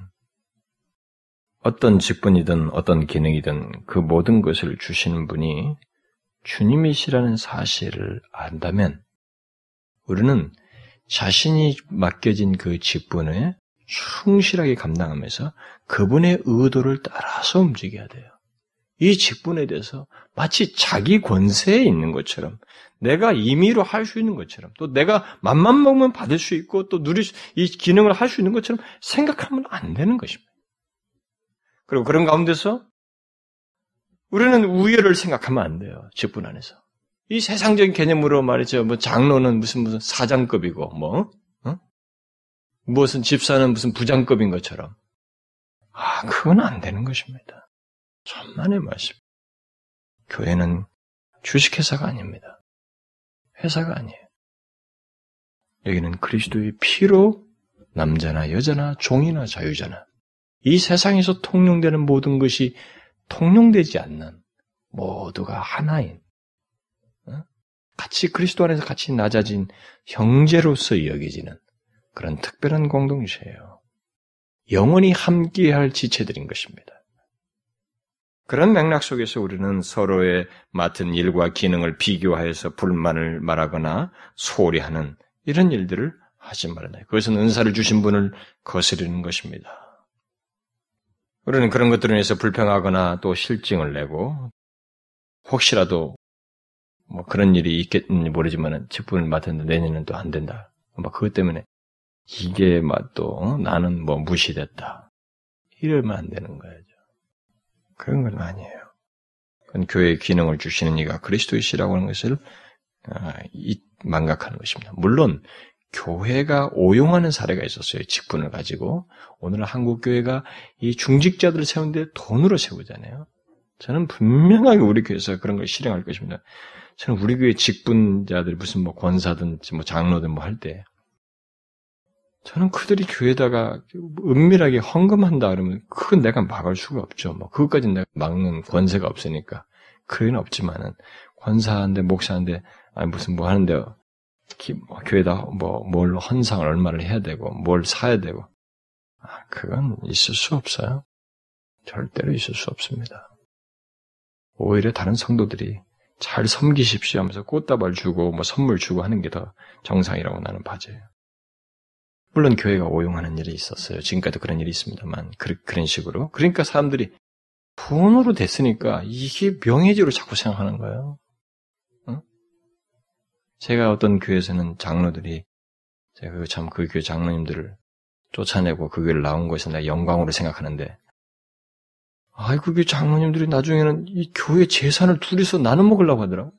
어떤 직분이든 어떤 기능이든 그 모든 것을 주시는 분이 주님이시라는 사실을 안다면 우리는 자신이 맡겨진 그 직분을 충실하게 감당하면서 그분의 의도를 따라서 움직여야 돼요. 이 직분에 대해서 마치 자기 권세에 있는 것처럼 내가 임의로 할 수 있는 것처럼 또 내가 맘만 먹으면 받을 수 있고 또 누릴 수, 이 기능을 할 수 있는 것처럼 생각하면 안 되는 것입니다. 그리고 그런 가운데서 우리는 우열을 생각하면 안 돼요. 직분 안에서. 이 세상적인 개념으로 말이죠. 뭐 장로는 무슨 무슨 사장급이고 뭐 어? 무엇은 집사는 무슨 부장급인 것처럼 아 그건 안 되는 것입니다. 천만의 말씀. 교회는 주식회사가 아닙니다. 회사가 아니에요. 여기는 그리스도의 피로 남자나 여자나 종이나 자유자나 이 세상에서 통용되는 모든 것이 통용되지 않는 모두가 하나인 같이 그리스도 안에서 같이 낮아진 형제로서 여겨지는 그런 특별한 공동체예요. 영원히 함께할 지체들인 것입니다. 그런 맥락 속에서 우리는 서로의 맡은 일과 기능을 비교하여서 불만을 말하거나 소리하는 이런 일들을 하지 말아야 그것은 은사를 주신 분을 거스르는 것입니다. 우리는 그런 것들을 위해서 불평하거나 또 실증을 내고 혹시라도 뭐 그런 일이 있겠는지 모르지만은 직분을 맡았는데 내년은 또 안 된다. 막 그것 때문에 이게 막또 어? 나는 뭐 무시됐다. 이러면 안 되는 거예요. 그런 건 아니에요. 그건 교회의 기능을 주시는 이가 그리스도이시라고 하는 것을 아, 망각하는 것입니다. 물론 교회가 오용하는 사례가 있었어요. 직분을 가지고 오늘 한국 교회가 이 중직자들을 세운데 돈으로 세우잖아요. 저는 분명하게 우리 교회에서 그런 걸 실행할 것입니다. 저는 우리 교회 직분자들이 무슨 뭐 권사든지 뭐 장로든 뭐 할 때, 저는 그들이 교회에다가 은밀하게 헌금한다 그러면 그건 내가 막을 수가 없죠. 뭐 그것까지 내가 막는 권세가 없으니까 그건 없지만은 권사한데 목사한데 아니 무슨 뭐 하는데 뭐 교회다 뭐 뭘 헌상을 얼마를 해야 되고 뭘 사야 되고 아, 그건 있을 수 없어요. 절대로 있을 수 없습니다. 오히려 다른 성도들이 잘 섬기십시오 하면서 꽃다발 주고 뭐 선물 주고 하는 게 더 정상이라고 나는 봐져요. 물론 교회가 오용하는 일이 있었어요. 지금까지도 그런 일이 있습니다만 그, 런 식으로. 그러니까 사람들이 돈으로 됐으니까 이게 명예지로 자꾸 생각하는 거예요. 응? 제가 어떤 교회에서는 장로들이 제가 참그 교회 장로님들을 쫓아내고 그 교회를 나온 것에 내가 영광으로 생각하는데 아이고, 그 장로님들이 나중에는 이 교회 재산을 둘이서 나눠 먹으려고 하더라고.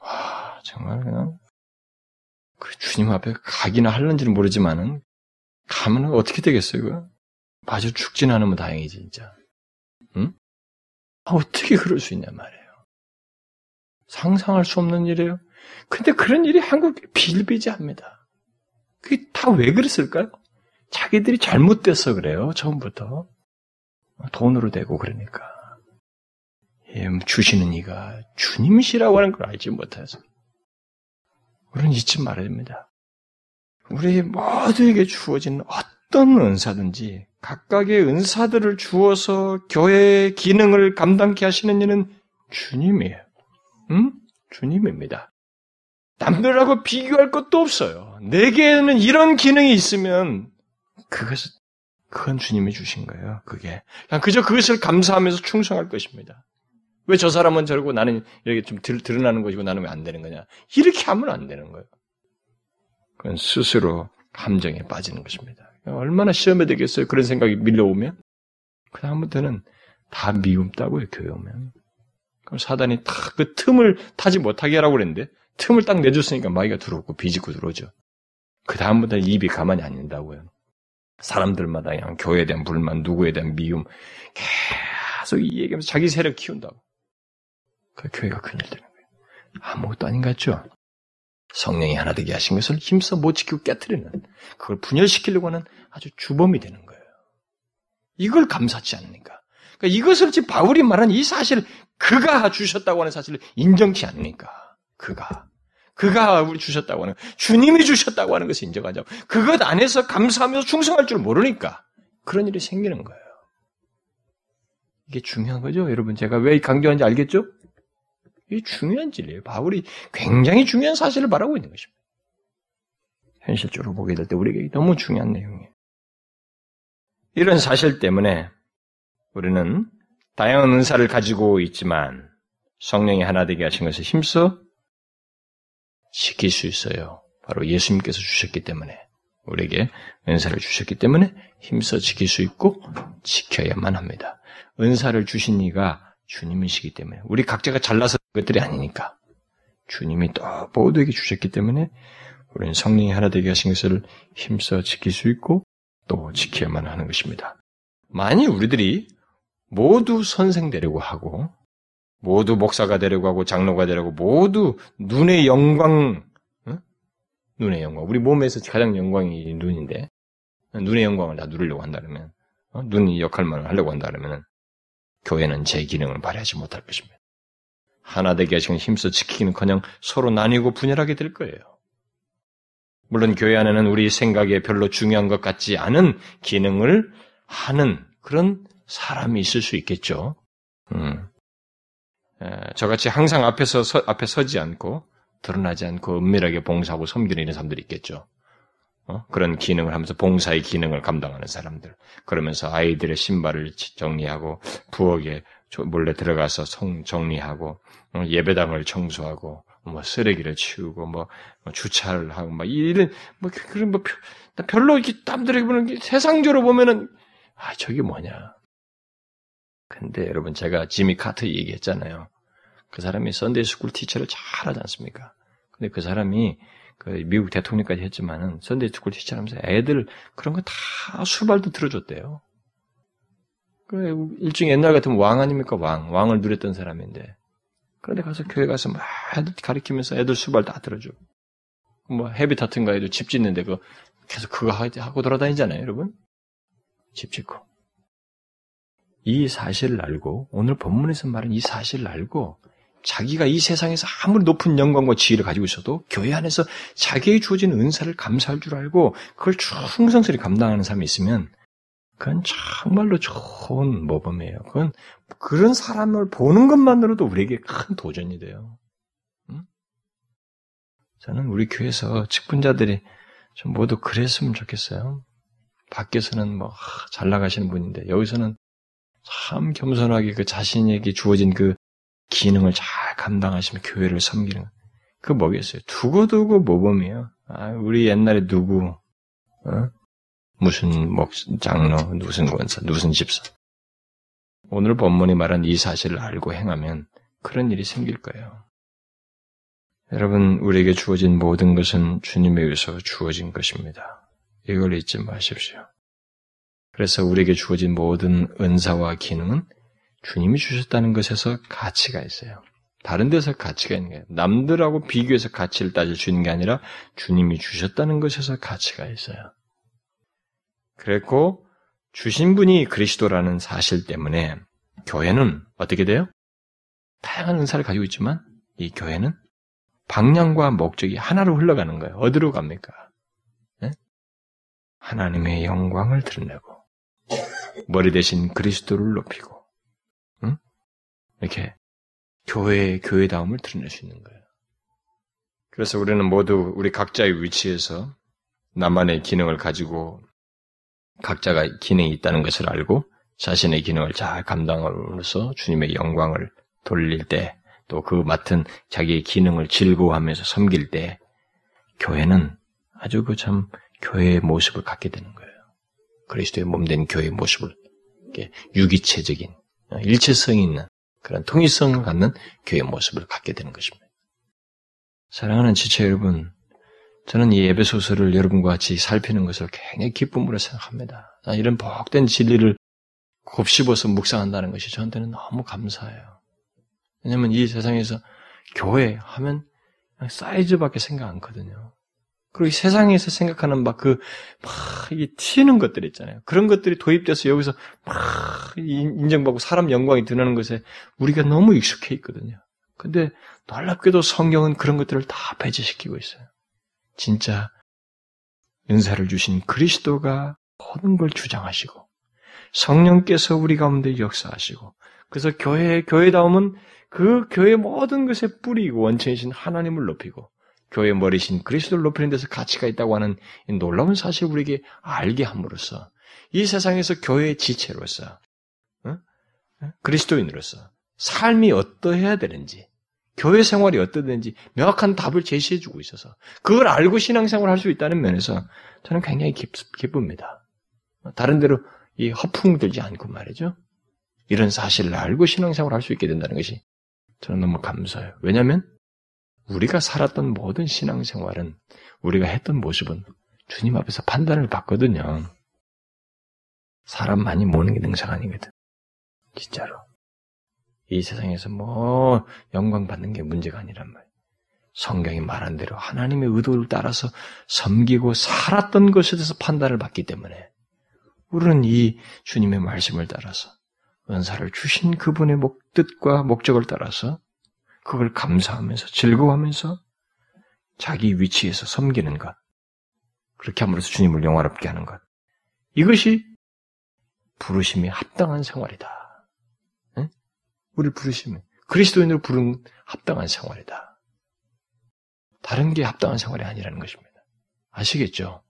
와, 정말 그냥, 그 주님 앞에 가기나 할는지는 모르지만은, 가면 어떻게 되겠어요, 이거? 마저 죽진 않으면 다행이지, 진짜. 응? 아, 어떻게 그럴 수 있냐 말이에요. 상상할 수 없는 일이에요. 근데 그런 일이 한국에 빌비지합니다. 그게 다 왜 그랬을까요? 자기들이 잘못돼서 그래요, 처음부터. 돈으로 되고 그러니까. 예, 주시는 이가 주님이시라고 하는 걸 알지 못해서. 우리는 잊지 말아야 됩니다. 우리 모두에게 주어진 어떤 은사든지 각각의 은사들을 주어서 교회의 기능을 감당케 하시는 이는 주님이에요. 응? 주님입니다. 남들하고 비교할 것도 없어요. 내게는 이런 기능이 있으면 그것은 그건 주님이 주신 거예요. 그게 그냥 그저 그것을 감사하면서 충성할 것입니다. 왜 저 사람은 저러고 나는 이렇게 좀 드, 드러나는 것이고 나는 왜 안 되는 거냐? 이렇게 하면 안 되는 거예요. 그건 스스로 함정에 빠지는 것입니다. 얼마나 시험에 되겠어요? 그런 생각이 밀려오면 그 다음부터는 다 미움따고요. 교회 오면. 그럼 사단이 다 그 틈을 타지 못하게 하라고 그랬는데 틈을 딱 내줬으니까 마귀가 들어오고 비집고 들어오죠. 그 다음부터는 입이 가만히 안 있다고요. 사람들마다 그냥 교회에 대한 불만, 누구에 대한 미움 계속 이 얘기하면서 자기 세력 키운다고. 그 교회가 큰일 되는 거예요. 아무것도 아닌 것 같죠? 성령이 하나 되게 하신 것을 힘써 못 지키고 깨뜨리는 그걸 분열시키려고 하는 아주 주범이 되는 거예요. 이걸 감사치 않으니까. 그러니까 이것을 지금 바울이 말한 이 사실 그가 주셨다고 하는 사실을 인정치 않으니까. 그가. 그가 주셨다고 하는 주님이 주셨다고 하는 것을 인정하죠. 그것 안에서 감사하면서 충성할 줄 모르니까 그런 일이 생기는 거예요. 이게 중요한 거죠, 여러분. 제가 왜 강조한지 알겠죠? 이게 중요한 진리예요. 바울이 굉장히 중요한 사실을 말하고 있는 것입니다. 현실적으로 보게 될 때 우리에게 너무 중요한 내용이에요. 이런 사실 때문에 우리는 다양한 은사를 가지고 있지만 성령이 하나 되게 하신 것을 힘써 지킬 수 있어요. 바로 예수님께서 주셨기 때문에 우리에게 은사를 주셨기 때문에 힘써 지킬 수 있고 지켜야만 합니다. 은사를 주신 이가 주님이시기 때문에 우리 각자가 잘나서 것들이 아니니까 주님이 또 모두에게 주셨기 때문에 우리는 성령이 하나 되게 하신 것을 힘써 지킬 수 있고 또 지켜야만 하는 것입니다. 만일 우리들이 모두 선생 되려고 하고 모두 목사가 되려고 하고 장로가 되려고 모두 눈의 영광, 응? 눈의 영광. 우리 몸에서 가장 영광이 눈인데 눈의 영광을 다 누리려고 한다면 어? 눈이 역할만 하려고 한다면 교회는 제 기능을 발휘하지 못할 것입니다. 하나 되게 하시는 힘써 지키기는커녕 서로 나뉘고 분열하게 될 거예요. 물론 교회 안에는 우리 생각에 별로 중요한 것 같지 않은 기능을 하는 그런 사람이 있을 수 있겠죠. 음. 저같이 항상 앞에서 서, 앞에 서지 않고 드러나지 않고 은밀하게 봉사하고 섬기는 이런 사람들이 있겠죠. 어? 그런 기능을 하면서 봉사의 기능을 감당하는 사람들. 그러면서 아이들의 신발을 정리하고 부엌에 몰래 들어가서 성 정리하고 어, 예배당을 청소하고 뭐 쓰레기를 치우고 뭐, 뭐 주차를 하고 막 이런 뭐 그런 뭐 별로 이렇게 남들이 보는 세상적으로 보면은 아 저게 뭐냐. 근데 여러분 제가 지미 카터 얘기했잖아요. 그 사람이 Sunday school teacher를 잘 하지 않습니까? 근데 그 사람이 그 미국 대통령까지 했지만은 Sunday school teacher 하면서 애들 그런 거 다 수발도 들어줬대요. 그 일종의 옛날 같으면 왕 아닙니까? 왕. 왕을 누렸던 사람인데. 그런데 가서 교회 가서 막 애들 가리키면서 애들 수발 다 들어주고. 뭐 헤비타튼가 해도 집 짓는데 그 계속 그거 하고 돌아다니잖아요, 여러분. 집 짓고. 이 사실을 알고 오늘 본문에서 말하는 이 사실을 알고 자기가 이 세상에서 아무리 높은 영광과 지위를 가지고 있어도 교회 안에서 자기의 주어진 은사를 감사할 줄 알고 그걸 충성스레 감당하는 사람이 있으면 그건 정말로 좋은 모범이에요. 그건 그런 사람을 보는 것만으로도 우리에게 큰 도전이 돼요. 응? 저는 우리 교회에서 직분자들이 좀 모두 그랬으면 좋겠어요. 밖에서는 뭐 잘 나가시는 분인데 여기서는 참 겸손하게 그 자신에게 주어진 그 기능을 잘 감당하시면 교회를 섬기는 그 뭐겠어요? 두고두고 모범이에요. 아, 우리 옛날에 누구 어? 무슨 목 장로, 무슨 권사, 무슨 집사. 오늘 본문이 말한 이 사실을 알고 행하면 그런 일이 생길 거예요. 여러분, 우리에게 주어진 모든 것은 주님에 의해서 주어진 것입니다. 이걸 잊지 마십시오. 그래서 우리에게 주어진 모든 은사와 기능은 주님이 주셨다는 것에서 가치가 있어요. 다른 데서 가치가 있는 거예요. 남들하고 비교해서 가치를 수 있는 게 아니라 주님이 주셨다는 것에서 가치가 있어요. 그랬고 주신 분이 그리스도라는 사실 때문에 교회는 어떻게 돼요? 다양한 은사를 가지고 있지만 이 교회는 방향과 목적이 하나로 흘러가는 거예요. 어디로 갑니까? 네? 하나님의 영광을 드러내고 머리 대신 그리스도를 높이고 이렇게 교회의 교회다움을 드러낼 수 있는 거예요. 그래서 우리는 모두 우리 각자의 위치에서 나만의 기능을 가지고 각자가 기능이 있다는 것을 알고 자신의 기능을 잘 감당함으로써 주님의 영광을 돌릴 때, 또 그 맡은 자기의 기능을 즐거워하면서 섬길 때, 교회는 아주 그 참 교회의 모습을 갖게 되는 거예요. 그리스도의 몸 된 교회의 모습을, 유기체적인, 일체성 있는 그런 통일성을 갖는 교회의 모습을 갖게 되는 것입니다. 사랑하는 지체 여러분, 저는 이 예배소설을 여러분과 같이 살피는 것을 굉장히 기쁨으로 생각합니다. 이런 복된 진리를 곱씹어서 묵상한다는 것이 저한테는 너무 감사해요. 왜냐하면 이 세상에서 교회 하면 사이즈밖에 생각 않거든요. 그리고 이 세상에서 생각하는 막 그, 막, 이게 튀는 것들 있잖아요. 그런 것들이 도입돼서 여기서 막 인정받고 사람 영광이 드러나는 것에 우리가 너무 익숙해 있거든요. 근데 놀랍게도 성경은 그런 것들을 다 배제시키고 있어요. 진짜 은사를 주신 그리스도가 모든 걸 주장하시고 성령께서 우리 가운데 역사하시고 그래서 교회 교회다움은 그 교회 모든 것의 뿌리고 원천이신 하나님을 높이고 교회 머리신 그리스도를 높이는 데서 가치가 있다고 하는 놀라운 사실 우리에게 알게 함으로써 이 세상에서 교회의 지체로서 어? 그리스도인으로서 삶이 어떠해야 되는지, 교회 생활이 어떠든지 명확한 답을 제시해 주고 있어서 그걸 알고 신앙생활을 할 수 있다는 면에서 저는 굉장히 기, 기쁩니다. 다른 데로 이 허풍 들지 않고 말이죠. 이런 사실을 알고 신앙생활을 할 수 있게 된다는 것이 저는 너무 감사해요. 왜냐하면 우리가 살았던 모든 신앙생활은 우리가 했던 모습은 주님 앞에서 판단을 받거든요. 사람 많이 모는 게 능상 아니거든. 진짜로. 이 세상에서 뭐 영광 받는 게 문제가 아니란 말이에요. 성경이 말한 대로 하나님의 의도를 따라서 섬기고 살았던 것에 대해서 판단을 받기 때문에 우리는 이 주님의 말씀을 따라서 은사를 주신 그분의 목, 뜻과 목적을 따라서 그걸 감사하면서 즐거워하면서 자기 위치에서 섬기는 것. 그렇게 함으로써 주님을 영화롭게 하는 것. 이것이 부르심이 합당한 생활이다. 우리 부르심이 그리스도인으로 부른 합당한 생활이다. 다른 게 합당한 생활이 아니라는 것입니다. 아시겠죠?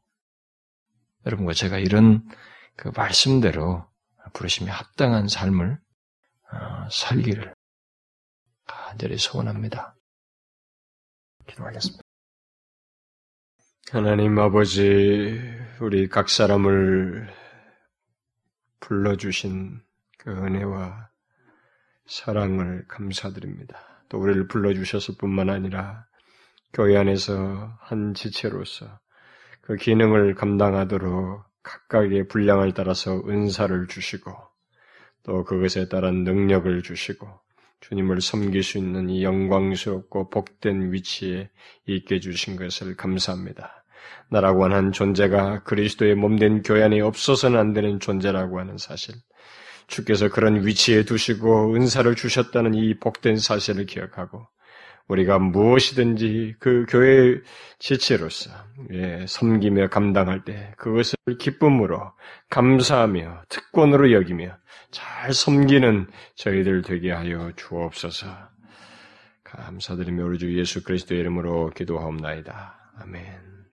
여러분과 제가 이런 그 말씀대로 부르심이 합당한 삶을 어, 살기를 간절히 소원합니다. 기도하겠습니다. 하나님 아버지, 우리 각 사람을 불러주신 그 은혜와 사랑을 감사드립니다. 또 우리를 불러주셨을 뿐만 아니라 교회 안에서 한 지체로서 그 기능을 감당하도록 각각의 분량을 따라서 은사를 주시고 또 그것에 따른 능력을 주시고 주님을 섬길 수 있는 이 영광스럽고 복된 위치에 있게 주신 것을 감사합니다. 나라고 하는 존재가 그리스도의 몸된 교회 안에 없어서는 안 되는 존재라고 하는 사실, 주께서 그런 위치에 두시고 은사를 주셨다는 이 복된 사실을 기억하고 우리가 무엇이든지 그 교회 지체로서 예, 섬기며 감당할 때 그것을 기쁨으로 감사하며 특권으로 여기며 잘 섬기는 저희들 되게 하여 주옵소서. 감사드리며 우리 주 예수 그리스도의 이름으로 기도하옵나이다. 아멘.